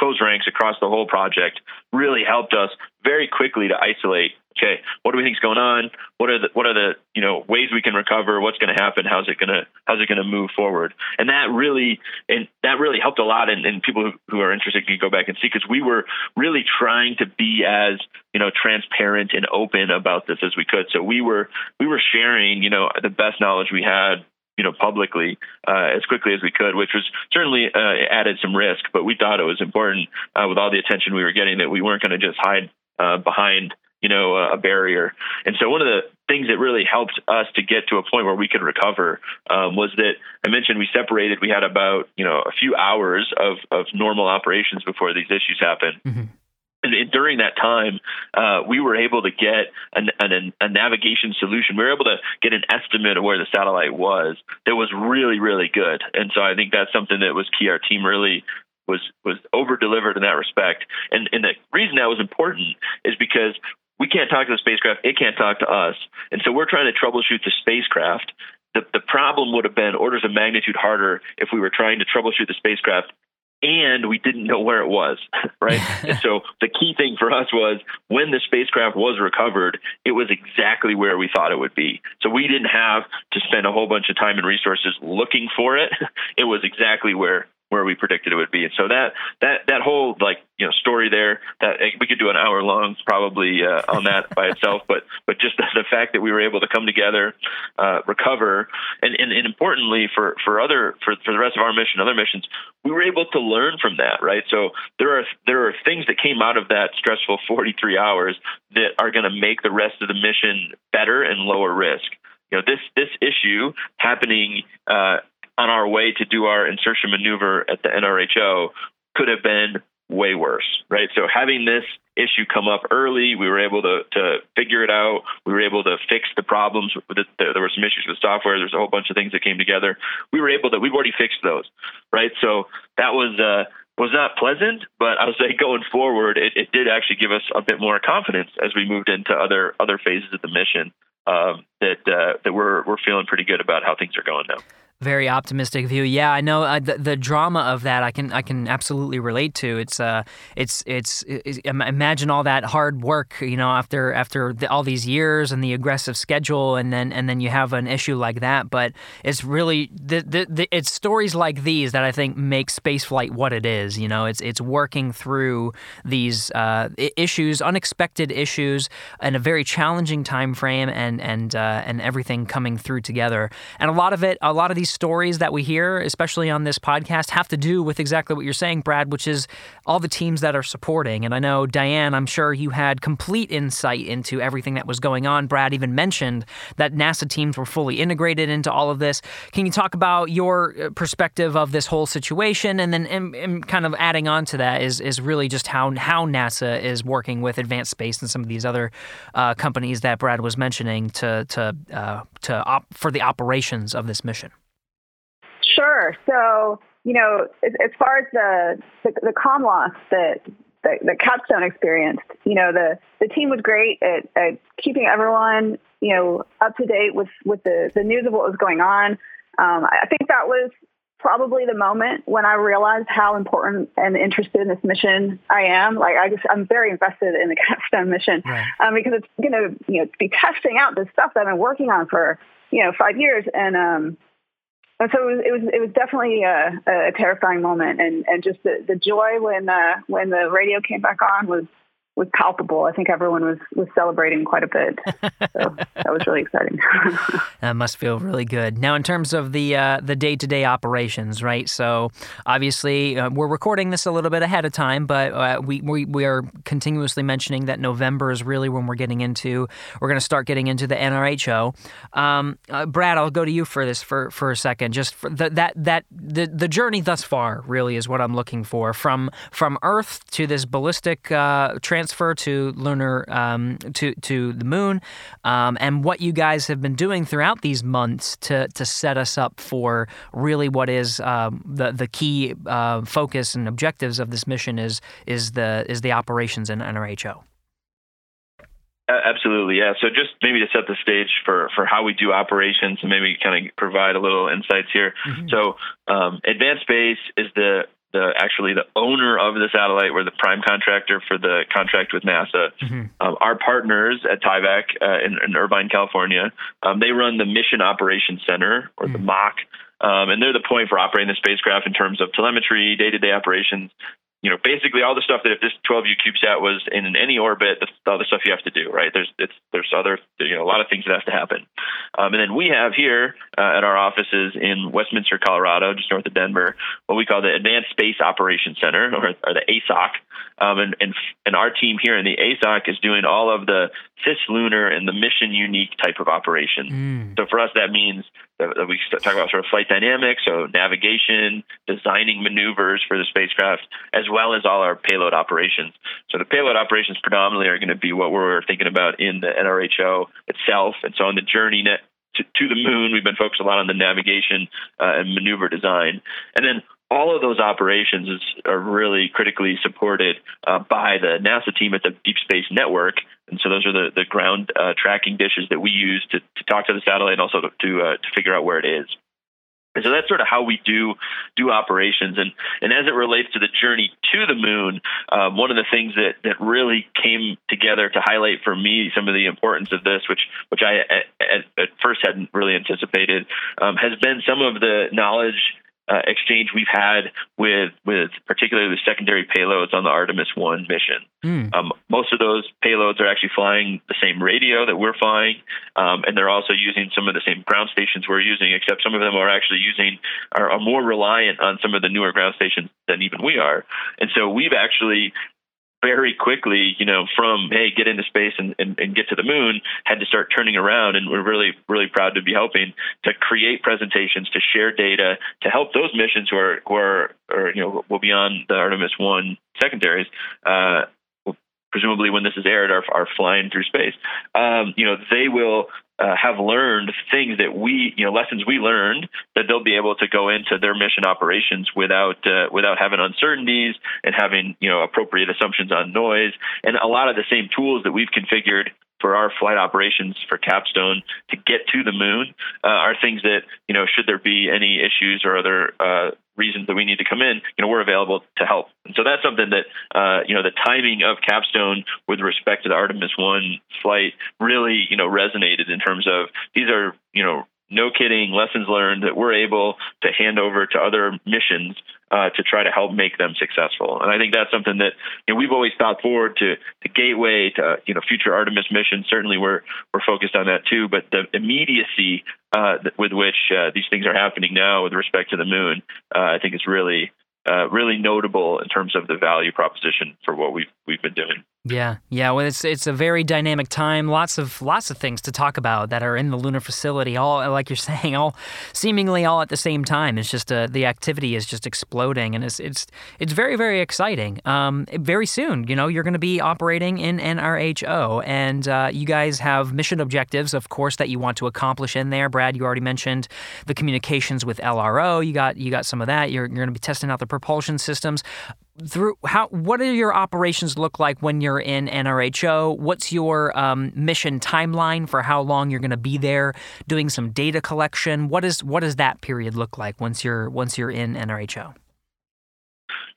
close ranks across the whole project really helped us very quickly to isolate okay what do we think is going on? What are the what are the you know ways we can recover? What's going to happen? How's it going to how's it going to move forward? And that really and that really helped a lot and, and people who, who are interested can go back and see because we were really trying to be as you know transparent and open about this as we could. So we were we were sharing you know the best knowledge we had you know publicly uh, as quickly as we could, which was certainly uh, added some risk. But we thought it was important uh, with all the attention we were getting that we weren't going to just hide uh, behind you know a barrier. And so one of the things that really helped us to get to a point where we could recover um, was that I mentioned we separated. We had about you know a few hours of of normal operations before these issues happened. Mm-hmm and during that time, uh, we were able to get an, an, a navigation solution. We were able to get an estimate of where the satellite was that was really, really good. And so I think that's something that was key. Our team really was was over delivered in that respect. And, and the reason that was important is because we can't talk to the spacecraft, it can't talk to us. And so we're trying to troubleshoot the spacecraft. The, the problem would have been orders of magnitude harder if we were trying to troubleshoot the spacecraft and we didn't know where it was, right? and so the key thing for us was when the spacecraft was recovered, it was exactly where we thought it would be. So we didn't have to spend a whole bunch of time and resources looking for it. It was exactly where where we predicted it would be. And so that that that whole like you know story there that we could do an hour long probably uh, on that by itself. But but just the, the, fact that we were able to come together, uh, recover, and, and, and importantly for for other for for the rest of our mission, other missions, we were able to learn from that. Right. So there are there are things that came out of that stressful 43 hours that are going to make the rest of the mission better and lower risk you know this this issue happening uh, on our way to do our insertion maneuver at the NRHO could have been way worse, right? So having this issue come up early, we were able to, to figure it out. We were able to fix the problems. The, the, there were some issues with software. There's a whole bunch of things that came together. We were able to, we've already fixed those, right? So that was, uh, was not pleasant, but I would say going forward, it, it did actually give us a bit more confidence as we moved into other other phases of the mission. Um, that uh, that we're we're feeling pretty good about how things are going now very optimistic view. Yeah, I know uh, the, the drama of that. I can I can absolutely relate to. It's uh, it's it's, it's imagine all that hard work. You know, after after the, all these years and the aggressive schedule, and then and then you have an issue like that. But it's really the, the, the it's stories like these that I think make spaceflight what it is. You know, it's it's working through these uh, issues, unexpected issues, in a very challenging time frame, and and uh, and everything coming through together. And a lot of it, a lot of these these stories that we hear, especially on this podcast, have to do with exactly what you're saying, Brad, which is all the teams that are supporting. And I know, Diane, I'm sure you had complete insight into everything that was going on. Brad even mentioned that NASA teams were fully integrated into all of this. Can you talk about your uh, perspective of this whole situation? And then and, and kind of adding on to that is, is really just how, how NASA is working with Advanced Space and some of these other uh, companies that Brad was mentioning to, to, uh, to op- for the operations of this mission. Sure. So, you know, as, as far as the, the, the com loss that the, the capstone experienced, you know, the, the team was great at, at keeping everyone, you know, up to date with, with the, the news of what was going on. Um, I think that was probably the moment when I realized how important and interested in this mission I am. Like I just, I'm very invested in the Capstone mission Right. um, because it's going to, you know, be testing out this stuff that I've been working on for, you know, five years. And, um, and so it was, it was, it was definitely a, a terrifying moment. And, and just the, the joy when, uh, when the radio came back on was, was palpable. I think everyone was, was celebrating quite a bit. So that was really exciting. That must feel really good. Now, in terms of the uh, the day to day operations, right? So, obviously, uh, we're recording this a little bit ahead of time, but uh, we, we we are continuously mentioning that November is really when we're getting into. We're going to start getting into the NRHO. Um, uh, Brad, I'll go to you for this for, for a second. Just for the, that that the the journey thus far really is what I'm looking for from from Earth to this ballistic uh, transfer to lunar um, to to the moon, um, and what you guys have been doing throughout these months to to set us up for really what is um, the the key uh, focus and objectives of this mission is is the is the operations in NRHO. Absolutely, yeah. So just maybe to set the stage for, for how we do operations and maybe kind of provide a little insights here. So um, Advanced Space is the the actually the owner of the satellite. We're the prime contractor for the contract with NASA. Um, our partners at Tyvak uh, in, in Irvine, California, um, they run the Mission Operations Center or the MOC, um, and they're the point for operating the spacecraft in terms of telemetry, day-to-day operations. You know, basically all the stuff that if this 12U CubeSat was in any orbit, that's all the stuff you have to do, right? There's it's there's other you know a lot of things that have to happen, um, and then we have here uh, at our offices in Westminster, Colorado, just north of Denver, what we call the Advanced Space Operations Center, or, or the ASOC. Um, and, and and our team here in the ASOC is doing all of the cislunar and the mission unique type of operations. So for us, that means that that we talk about sort of flight dynamics, so navigation, designing maneuvers for the spacecraft, as well as all our payload operations. So the payload operations predominantly are going to be what we're thinking about in the NRHO itself. And so on the journey net to, to the moon, we've been focused a lot on the navigation uh, and maneuver design. And then all of those operations are really critically supported uh, by the NASA team at the Deep Space Network. And so those are the, the ground uh, tracking dishes that we use to, to talk to the satellite and also to, to, uh, to figure out where it is. And so that's sort of how we do do operations. And and as it relates to the journey to the moon, um, one of the things that that really came together to highlight for me some of the importance of this, which which I at, at first hadn't really anticipated, um, has been some of the knowledge uh, exchange we've had with with particularly the secondary payloads on the Artemis One mission. Mm. Um, most of those payloads are actually flying the same radio that we're flying, um, and they're also using some of the same ground stations we're using. Except some of them are actually using are, are more reliant on some of the newer ground stations than even we are. And so we've actually very quickly, you know, from hey, get into space and, and, and get to the moon, had to start turning around, and we're really, really proud to be helping to create presentations, to share data, to help those missions who are who are, or you know, will be on the Artemis One secondaries. Uh, presumably, when this is aired, are, are flying through space. Um, you know, they will uh, have learned things that we, you know, lessons we learned that they'll be able to go into their mission operations without uh, without having uncertainties and having you know appropriate assumptions on noise. And a lot of the same tools that we've configured for our flight operations for Capstone to get to the moon uh, are things that you know should there be any issues or other uh, reasons that we need to come in, you know, we're available to help. And so that's something that, uh, you know, the timing of Capstone with respect to the Artemis 1 flight really, you know, resonated in terms of these are, you know, no kidding lessons learned that we're able to hand over to other missions uh, to try to help make them successful. And I think that's something that you know, we've always thought forward to the gateway to you know future Artemis missions. Certainly, we're we're focused on that too. But the immediacy uh, with which uh, these things are happening now with respect to the moon, uh, I think is really uh, really notable in terms of the value proposition for what we've we've been doing. Yeah, yeah. Well, it's it's a very dynamic time. Lots of lots of things to talk about that are in the lunar facility. All like you're saying, all seemingly all at the same time. It's just uh, the activity is just exploding, and it's it's it's very very exciting. Um, very soon, you know, you're going to be operating in NRHO, and uh, you guys have mission objectives, of course, that you want to accomplish in there. Brad, you already mentioned the communications with LRO. You got you got some of that. You're you're going to be testing out the propulsion systems through how what do your operations look like when you're in NRHO? What's your um, mission timeline for how long you're going to be there doing some data collection? What is what does that period look like once you're once you're in NRHO?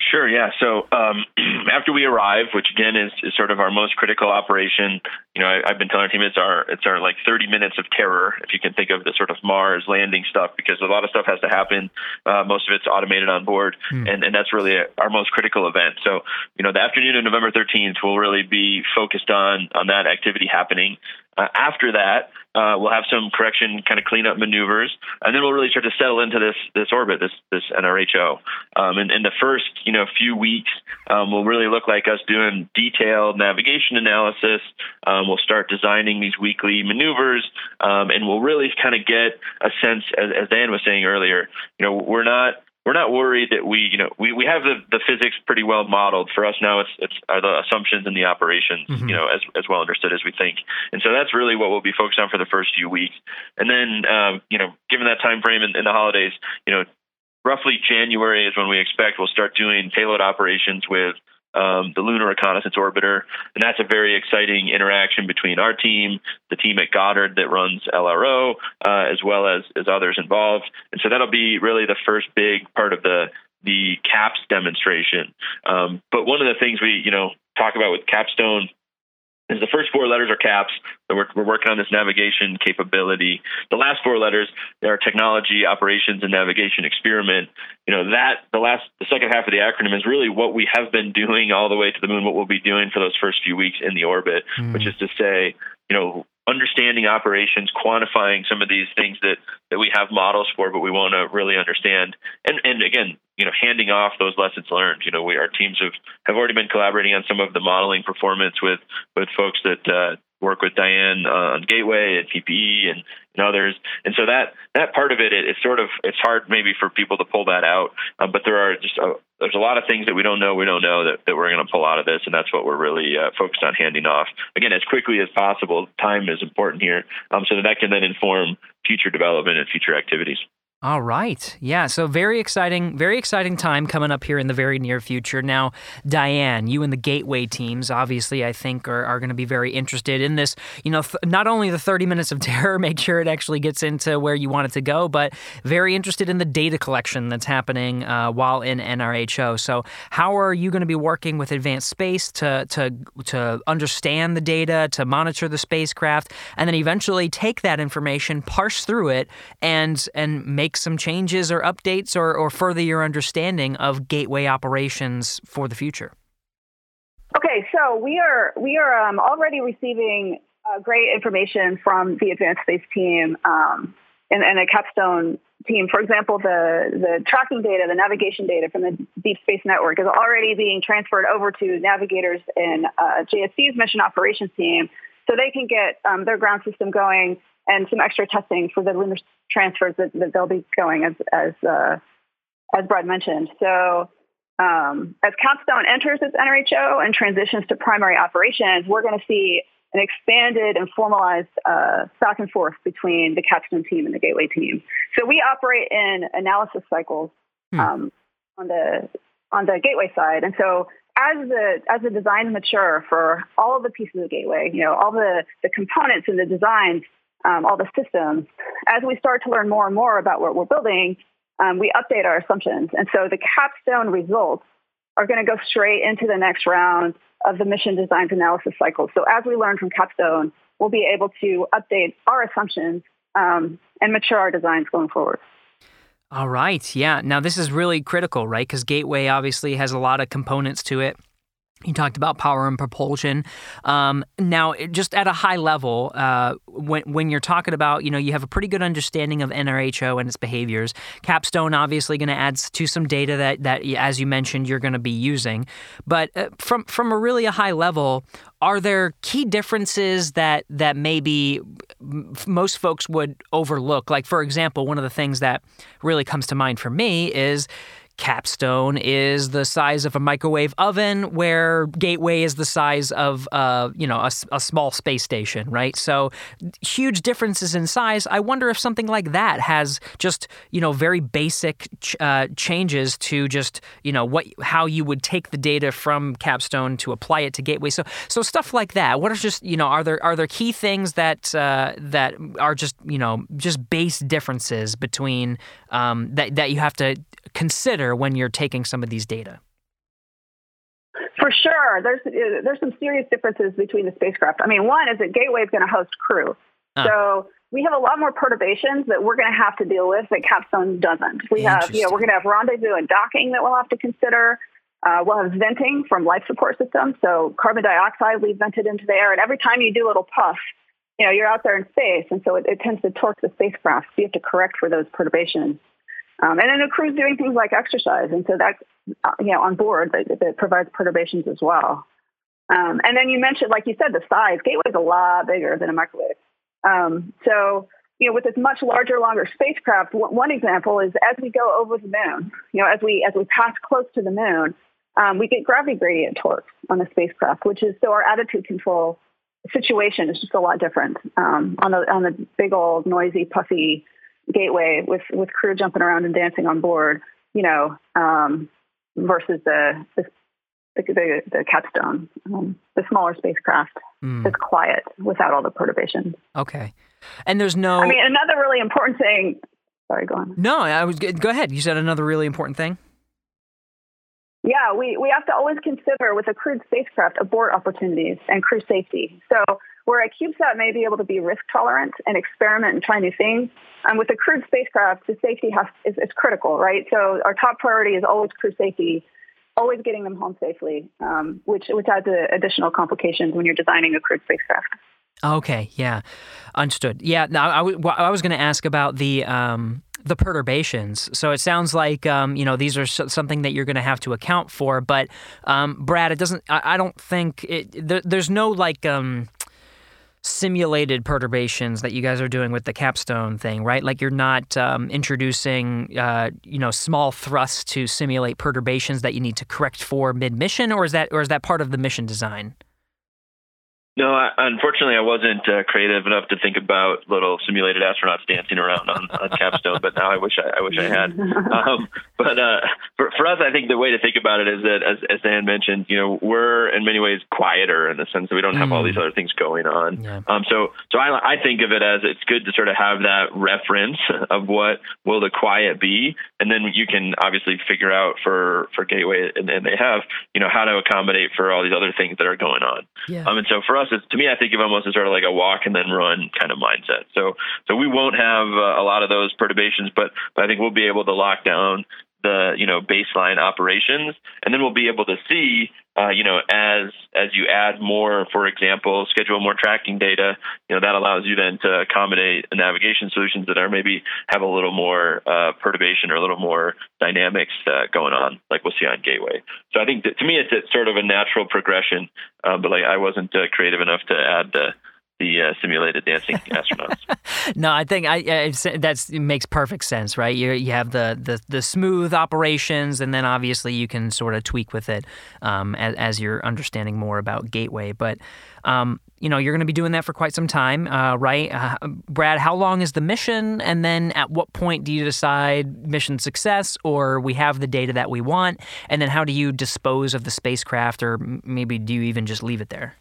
Sure, yeah. So um, after we arrive, which again is, is sort of our most critical operation, you know, I, have been telling our team it's our it's our like 30 minutes of terror, if you can think of the sort of Mars landing stuff, because a lot of stuff has to happen. Uh, most of it's automated on board, mm. and, and that's really our most critical event. So, you know, the afternoon of November 13th will really be focused on on that activity happening. Uh, after that, uh, we'll have some correction kind of cleanup maneuvers, and then we'll really start to settle into this this orbit, this this NRHO. Um, and in the first you know few weeks, um, will really look like us doing detailed navigation analysis. Um, we'll start designing these weekly maneuvers, um, and we'll really kind of get a sense, as, as Diane was saying earlier. You know, we're not we're not worried that we, you know, we, we have the, the physics pretty well modeled. For us now, it's it's are the assumptions and the operations, mm-hmm. you know, as as well understood as we think. And so that's really what we'll be focused on for the first few weeks. And then, um, you know, given that time frame in, in the holidays, you know, roughly January is when we expect we'll start doing payload operations with um, the Lunar Reconnaissance Orbiter, and that's a very exciting interaction between our team, the team at Goddard that runs LRO, uh, as well as as others involved. And so that'll be really the first big part of the the CAPS demonstration. Um, but one of the things we you know talk about with Capstone is the first four letters are caps. So we're, we're working on this navigation capability. The last four letters are technology, operations, and navigation experiment. You know that the last, the second half of the acronym is really what we have been doing all the way to the moon. What we'll be doing for those first few weeks in the orbit, mm. which is to say, you know, understanding operations, quantifying some of these things that that we have models for, but we want to really understand. And and again, you know, handing off those lessons learned. You know, we our teams have have already been collaborating on some of the modeling performance with with folks that uh, work with Diane uh, on Gateway and PPE and, and others. And so that that part of it, it, it's sort of it's hard maybe for people to pull that out. Um, but there are just a, there's a lot of things that we don't know we don't know that, that we're going to pull out of this, and that's what we're really uh, focused on handing off again as quickly as possible. Time is important here, um, so that that can then inform future development and future activities. All right. Yeah. So very exciting, very exciting time coming up here in the very near future. Now, Diane, you and the Gateway teams, obviously, I think are, are going to be very interested in this. You know, th- not only the 30 minutes of terror, make sure it actually gets into where you want it to go, but very interested in the data collection that's happening uh, while in NRHO. So, how are you going to be working with Advanced Space to, to, to understand the data, to monitor the spacecraft, and then eventually take that information, parse through it, and, and make make some changes or updates or, or further your understanding of gateway operations for the future? Okay, so we are we are um, already receiving uh, great information from the advanced space team um, and, and the capstone team. For example, the the tracking data, the navigation data from the Deep Space Network is already being transferred over to navigators in uh, JSC's mission operations team, so they can get um, their ground system going and some extra testing for the lunar transfers that, that they'll be going as as uh, as Brad mentioned. So um, as Capstone enters its NRHO and transitions to primary operations, we're going to see an expanded and formalized uh, back and forth between the Capstone team and the Gateway team. So we operate in analysis cycles hmm. um, on the on the Gateway side, and so as the as the designs mature for all of the pieces of the Gateway, you know, all the the components and the designs um, all the systems, as we start to learn more and more about what we're building, um, we update our assumptions. And so the capstone results are going to go straight into the next round of the mission designs analysis cycle. So as we learn from capstone, we'll be able to update our assumptions um, and mature our designs going forward. All right. Yeah. Now, this is really critical, right? Because Gateway obviously has a lot of components to it. You talked about power and propulsion. Um, now, just at a high level, uh, when when you're talking about, you know, you have a pretty good understanding of NRHO and its behaviors. Capstone obviously going to add to some data that that, as you mentioned, you're going to be using. But uh, from from a really a high level, are there key differences that that maybe most folks would overlook? Like, for example, one of the things that really comes to mind for me is Capstone is the size of a microwave oven, where Gateway is the size of, uh, you know, a, a, small space station, right? So huge differences in size. I wonder if something like that has just, you know, very basic ch- uh, changes to just, you know, what how you would take the data from Capstone to apply it to Gateway. So so stuff like that. What are just, you know, are there are there key things that uh, that are just, you know, just base differences between um, that that you have to consider when you're taking some of these data? For sure, there's there's some serious differences between the spacecraft. I mean, one is that Gateway is going to host crew, uh. so we have a lot more perturbations that we're going to have to deal with that Capstone doesn't. We have, you know, we're going to have rendezvous and docking that we'll have to consider. Uh, we'll have venting from life support systems, so carbon dioxide we vented into the air, and every time you do a little puff, you know, you're out there in space, and so it, it tends to torque the spacecraft. So you have to correct for those perturbations. Um, and then the crew's doing things like exercise, and so that's uh, you know on board that, that provides perturbations as well. Um, and then you mentioned, like you said, the size. Gateway's a lot bigger than a microwave. Um, so you know, with this much larger, longer spacecraft, one example is as we go over the moon, you know, as we as we pass close to the moon, um, we get gravity gradient torque on the spacecraft, which is so our attitude control situation is just a lot different um, on the on the big old noisy, puffy gateway with with crew jumping around and dancing on board, you know, um, versus the the the, the capstone, um, the smaller spacecraft mm. is quiet without all the perturbations. Okay, and there's no. I mean, another really important thing. Sorry, go on. No, I was go ahead. You said another really important thing. Yeah, we, we have to always consider with a crewed spacecraft abort opportunities and crew safety. So where a CubeSat may be able to be risk tolerant and experiment and try new things, um, with a crewed spacecraft, the safety has, is, is critical, right? So our top priority is always crew safety, always getting them home safely, um, which which adds additional complications when you're designing a crewed spacecraft. Okay, yeah, understood. Yeah, now I, w- I was going to ask about the um, the perturbations. So it sounds like um, you know these are something that you're going to have to account for. But um, Brad, it doesn't. I, I don't think it, there, there's no like. Um, simulated perturbations that you guys are doing with the capstone thing, right? Like you're not um, introducing, uh, you know, small thrusts to simulate perturbations that you need to correct for mid-mission, or is that or is that part of the mission design? No, I, unfortunately, I wasn't uh, creative enough to think about little simulated astronauts dancing around on, on Capstone. But now I wish I, I wish I had. Um, but uh, for, for us, I think the way to think about it is that, as, as Diane mentioned, you know, we're in many ways quieter in the sense that we don't have mm. all these mm. other things going on. Yeah. Um, so, so I, I think of it as it's good to sort of have that reference of what will the quiet be, and then you can obviously figure out for for Gateway, and, and they have, you know, how to accommodate for all these other things that are going on. Yeah. Um, and so for us us, to me, I think of almost as sort of like a walk and then run kind of mindset. So, so we won't have uh, a lot of those perturbations, but, but I think we'll be able to lock down the you know baseline operations, and then we'll be able to see uh, you know as as you add more, for example, schedule more tracking data. You know that allows you then to accommodate navigation solutions that are maybe have a little more uh, perturbation or a little more dynamics uh, going on, like we'll see on Gateway. So I think that, to me it's, it's sort of a natural progression, uh, but like I wasn't uh, creative enough to add the the uh, simulated dancing astronauts. no, I think I, that makes perfect sense, right? You you have the, the the smooth operations, and then obviously you can sort of tweak with it um, as, as, you're understanding more about Gateway. But um, you know you're going to be doing that for quite some time, uh, right? Uh, Brad, how long is the mission, and then at what point do you decide mission success, or we have the data that we want, and then how do you dispose of the spacecraft, or maybe do you even just leave it there?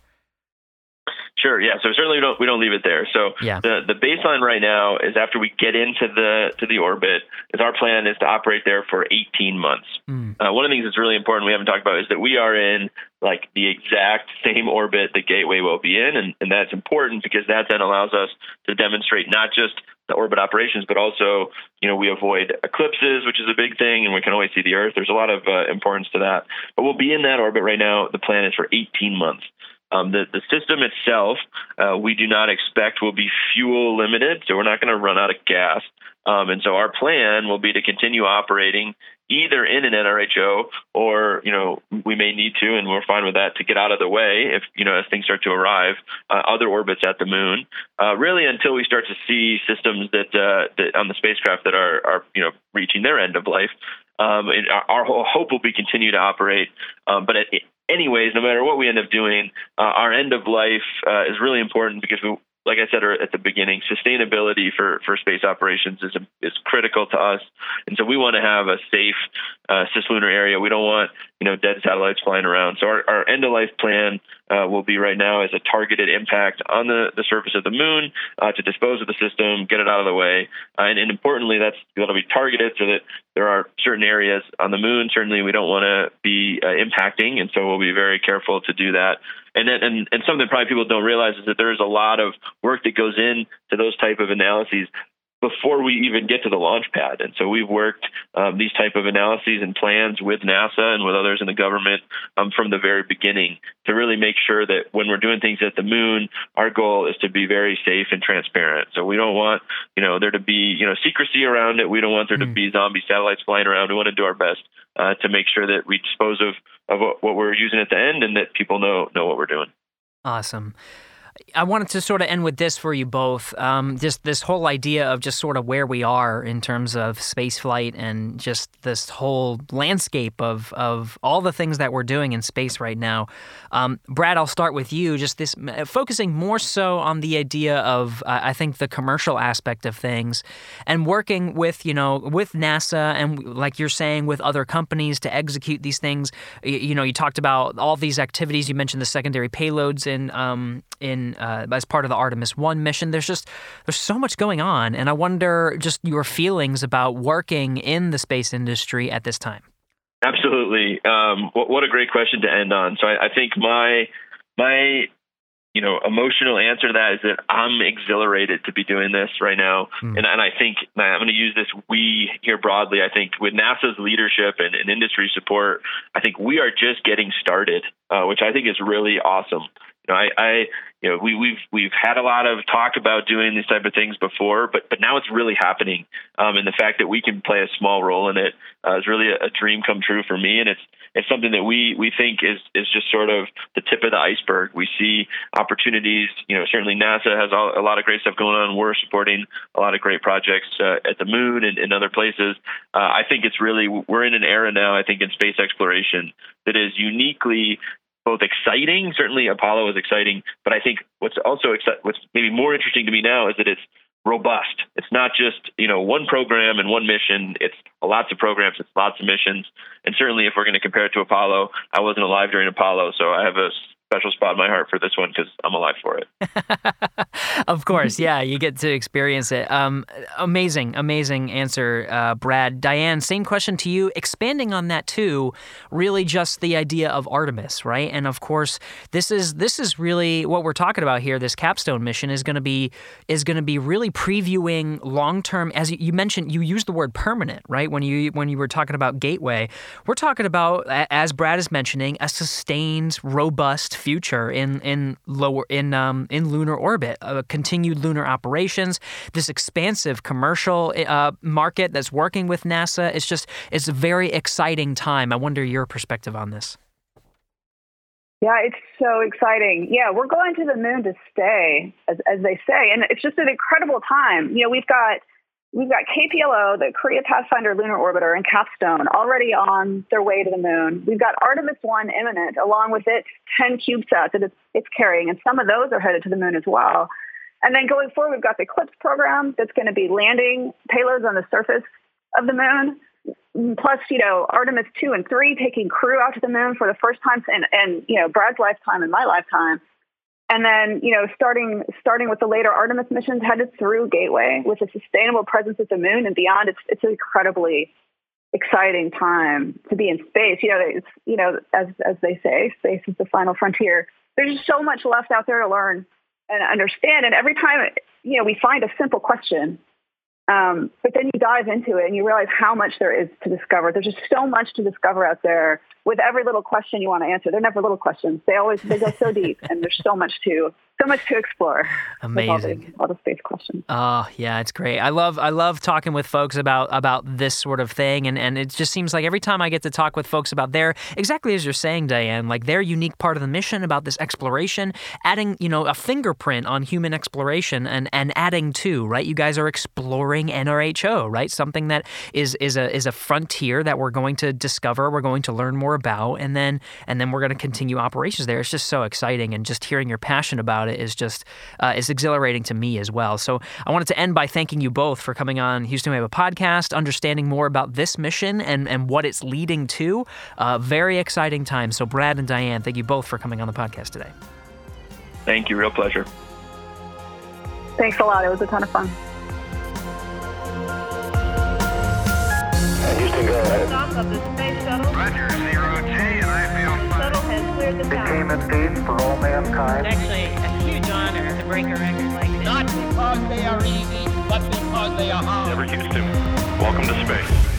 Sure. Yeah. So certainly we don't we don't leave it there. So yeah. the the baseline right now is after we get into the to the orbit, is our plan is to operate there for 18 months. Mm. Uh, one of the things that's really important we haven't talked about is that we are in like the exact same orbit the Gateway will be in, and, and that's important because that then allows us to demonstrate not just the orbit operations, but also, you know, we avoid eclipses, which is a big thing, and we can always see the Earth. There's a lot of uh, importance to that. But we'll be in that orbit right now. The plan is for 18 months. Um, the, the system itself, uh, we do not expect will be fuel limited, so we're not going to run out of gas. Um, and so our plan will be to continue operating either in an NRHO or, you know, we may need to, and we're fine with that, to get out of the way if, you know, as things start to arrive, uh, other orbits at the moon, uh, really until we start to see systems that, uh, that on the spacecraft that are, are, you know, reaching their end of life. Um, our, our hope will be continue to operate, um, but anyways, no matter what we end up doing, uh, our end of life uh, is really important because we, like I said at the beginning, sustainability for, for space operations is is critical to us, and so we want to have a safe uh, cislunar area. We don't want you know dead satellites flying around. So our, our end of life plan uh, will be right now as a targeted impact on the, the surface of the moon uh, to dispose of the system, get it out of the way, uh, and, and importantly, that's to be targeted so that there are certain areas on the moon. Certainly, we don't want to be uh, impacting, and so we'll be very careful to do that. And, and and something probably people don't realize is that there's a lot of work that goes into those type of analyses before we even get to the launch pad. And so we've worked um, these type of analyses and plans with NASA and with others in the government um, from the very beginning to really make sure that when we're doing things at the moon, our goal is to be very safe and transparent. So we don't want you know there to be you know secrecy around it. We don't want there to hmm. be zombie satellites flying around. We want to do our best uh, to make sure that we dispose of of what, what we're using at the end and that people know know what we're doing. Awesome. I wanted to sort of end with this for you both. Um, just this whole idea of just sort of where we are in terms of space flight and just this whole landscape of, of all the things that we're doing in space right now. Um, Brad, I'll start with you. Just this focusing more so on the idea of, uh, I think, the commercial aspect of things and working with, you know, with NASA and, like you're saying, with other companies to execute these things. You, you know, you talked about all these activities. You mentioned the secondary payloads in, um, in uh, as part of the Artemis One mission. There's just there's so much going on, and I wonder just your feelings about working in the space industry at this time. Absolutely. Um, what, what, a great question to end on. So I, I think my my you know emotional answer to that is that I'm exhilarated to be doing this right now, mm. and and I think I'm going to use this we here broadly. I think with NASA's leadership and, and industry support, I think we are just getting started, uh, which I think is really awesome. You know, I, I you know, we, we've we've had a lot of talk about doing these type of things before, but but now it's really happening. Um, and the fact that we can play a small role in it uh, is really a, a, dream come true for me. And it's it's something that we we think is is just sort of the tip of the iceberg. We see opportunities. You know, certainly NASA has a lot of great stuff going on. We're supporting a lot of great projects uh, at the moon and, and other places. Uh, I think it's really we're in an era now. I think in space exploration that is uniquely both exciting. Certainly, Apollo is exciting, but I think what's also exci- what's maybe more interesting to me now is that it's robust. It's not just you know one program and one mission. It's lots of programs. It's lots of missions. And certainly, if we're going to compare it to Apollo, I wasn't alive during Apollo, so I have a special spot in my heart for this one because I'm alive for it. of course, yeah, you get to experience it. Um, amazing, amazing answer, uh, Brad. Diane, same question to you. Expanding on that too, really just the idea of Artemis, right? And of course, this is this is really what we're talking about here. This capstone mission is going to be is going to be really previewing long term. As you mentioned, you used the word permanent, right? When you when you were talking about Gateway, we're talking about, as Brad is mentioning, a sustained, robust future in in lower in um, in lunar orbit, uh, continued lunar operations, this expansive commercial uh, market that's working with NASA. It's just it's a very exciting time. I wonder your perspective on this. Yeah, it's so exciting. Yeah, we're going to the moon to stay, as, as they say, and it's just an incredible time. You know, we've got We've got KPLO, the Korea Pathfinder Lunar Orbiter, and Capstone already on their way to the moon. We've got Artemis 1 imminent, along with its 10 CubeSats that it's carrying, and some of those are headed to the moon as well. And then going forward, we've got the CLPS program that's going to be landing payloads on the surface of the moon. Plus, you know, Artemis 2 and 3 taking crew out to the moon for the first time in, in you know, Brad's lifetime and my lifetime. And then, you know, starting starting with the later Artemis missions headed through Gateway with a sustainable presence at the moon and beyond, it's it's an incredibly exciting time to be in space. You know, it's you know, as as they say, space is the final frontier. There's just so much left out there to learn and understand. And every time, you know, we find a simple question um, but then you dive into it and you realize how much there is to discover. There's just so much to discover out there with every little question you want to answer. They're never little questions. They always they go so deep and there's so much to so much to explore. Amazing. All the, all the, space questions. Oh yeah, it's great. I love I love talking with folks about about this sort of thing, and and it just seems like every time I get to talk with folks about their exactly as you're saying, Diane, like their unique part of the mission about this exploration, adding you know a fingerprint on human exploration, and and adding to right. You guys are exploring NRHO, right? Something that is is a is a frontier that we're going to discover, we're going to learn more about, and then and then we're going to continue operations there. It's just so exciting, and just hearing your passion about it is just uh, is exhilarating to me as well. So I wanted to end by thanking you both for coming on Houston We Have a podcast, understanding more about this mission and and what it's leading to. Uh, very exciting time. So Brad and Diane, thank you both for coming on the podcast today. Thank you. Real pleasure. Thanks a lot. It was a ton of fun. Houston, go ahead. Of the space shuttle. Roger, zero G, and I feel Shuttle has cleared the Became tower. a peace for all mankind. Actually a huge honor to break a record like this. Not because they are easy, but because they are hard. Never Houston. Welcome to space.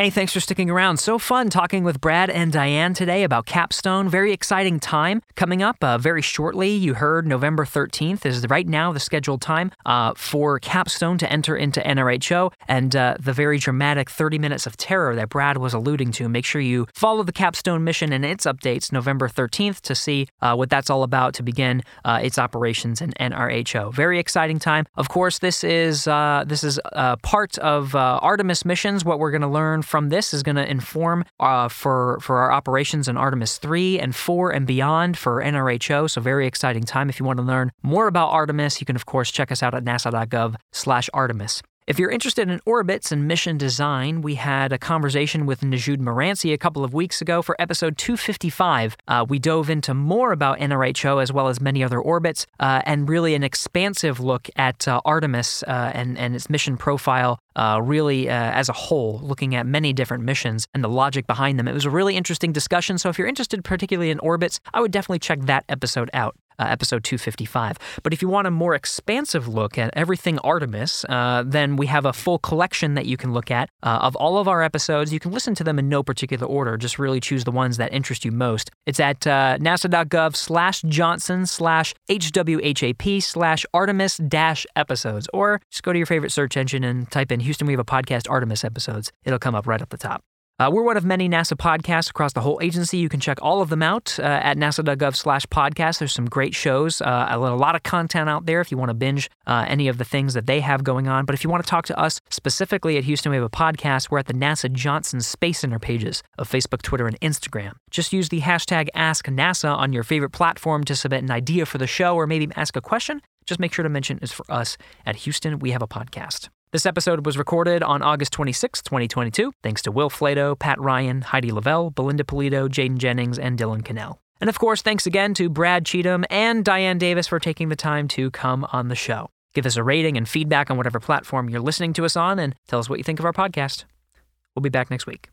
Hey, thanks for sticking around. So fun talking with Brad and Diane today about Capstone. Very exciting time coming up uh, very shortly. You heard November 13th is right now the scheduled time uh, for Capstone to enter into NRHO and uh, the very dramatic 30 minutes of terror that Brad was alluding to. Make sure you follow the Capstone mission and its updates November 13th to see uh, what that's all about to begin uh, its operations in NRHO. Very exciting time. Of course, this is uh, this is part of Artemis missions. What we're going to learn from this is going to inform uh, for for our operations in Artemis 3 and 4 and beyond for NRHO. So very exciting time. If you want to learn more about Artemis, you can of course check us out at nasa.gov/artemis. If you're interested in orbits and mission design, we had a conversation with Nujoud Merancy a couple of weeks ago for episode 255. Uh, we dove into more about NRHO as well as many other orbits uh, and really an expansive look at uh, Artemis uh, and, and its mission profile. Uh, really, uh, as a whole, looking at many different missions and the logic behind them. It was a really interesting discussion. So, if you're interested particularly in orbits, I would definitely check that episode out uh, episode 255. But if you want a more expansive look at everything Artemis, uh, then we have a full collection that you can look at uh, of all of our episodes. You can listen to them in no particular order, just really choose the ones that interest you most. It's at uh, nasa.gov slash Johnson slash HWHAP slash Artemis dash episodes, or just go to your favorite search engine and type in Houston We Have a Podcast Artemis episodes. It'll come up right up the top. Uh, we're one of many NASA podcasts across the whole agency. You can check all of them out uh, at nasa.gov slash podcast. There's some great shows, uh, a lot of content out there if you want to binge uh, any of the things that they have going on. But if you want to talk to us specifically at Houston We Have a Podcast, we're at the NASA Johnson Space Center pages of Facebook, Twitter, and Instagram. Just use the hashtag AskNASA on your favorite platform to submit an idea for the show or maybe ask a question. Just make sure to mention it's for us at Houston We Have a Podcast. This episode was recorded on August 26, 2022, thanks to Will Flato, Pat Ryan, Heidi Lavelle, Belinda Pulido, Jaden Jennings, and Dylan Connell. And of course, thanks again to Brad Cheetham and Diane Davis for taking the time to come on the show. Give us a rating and feedback on whatever platform you're listening to us on, and tell us what you think of our podcast. We'll be back next week.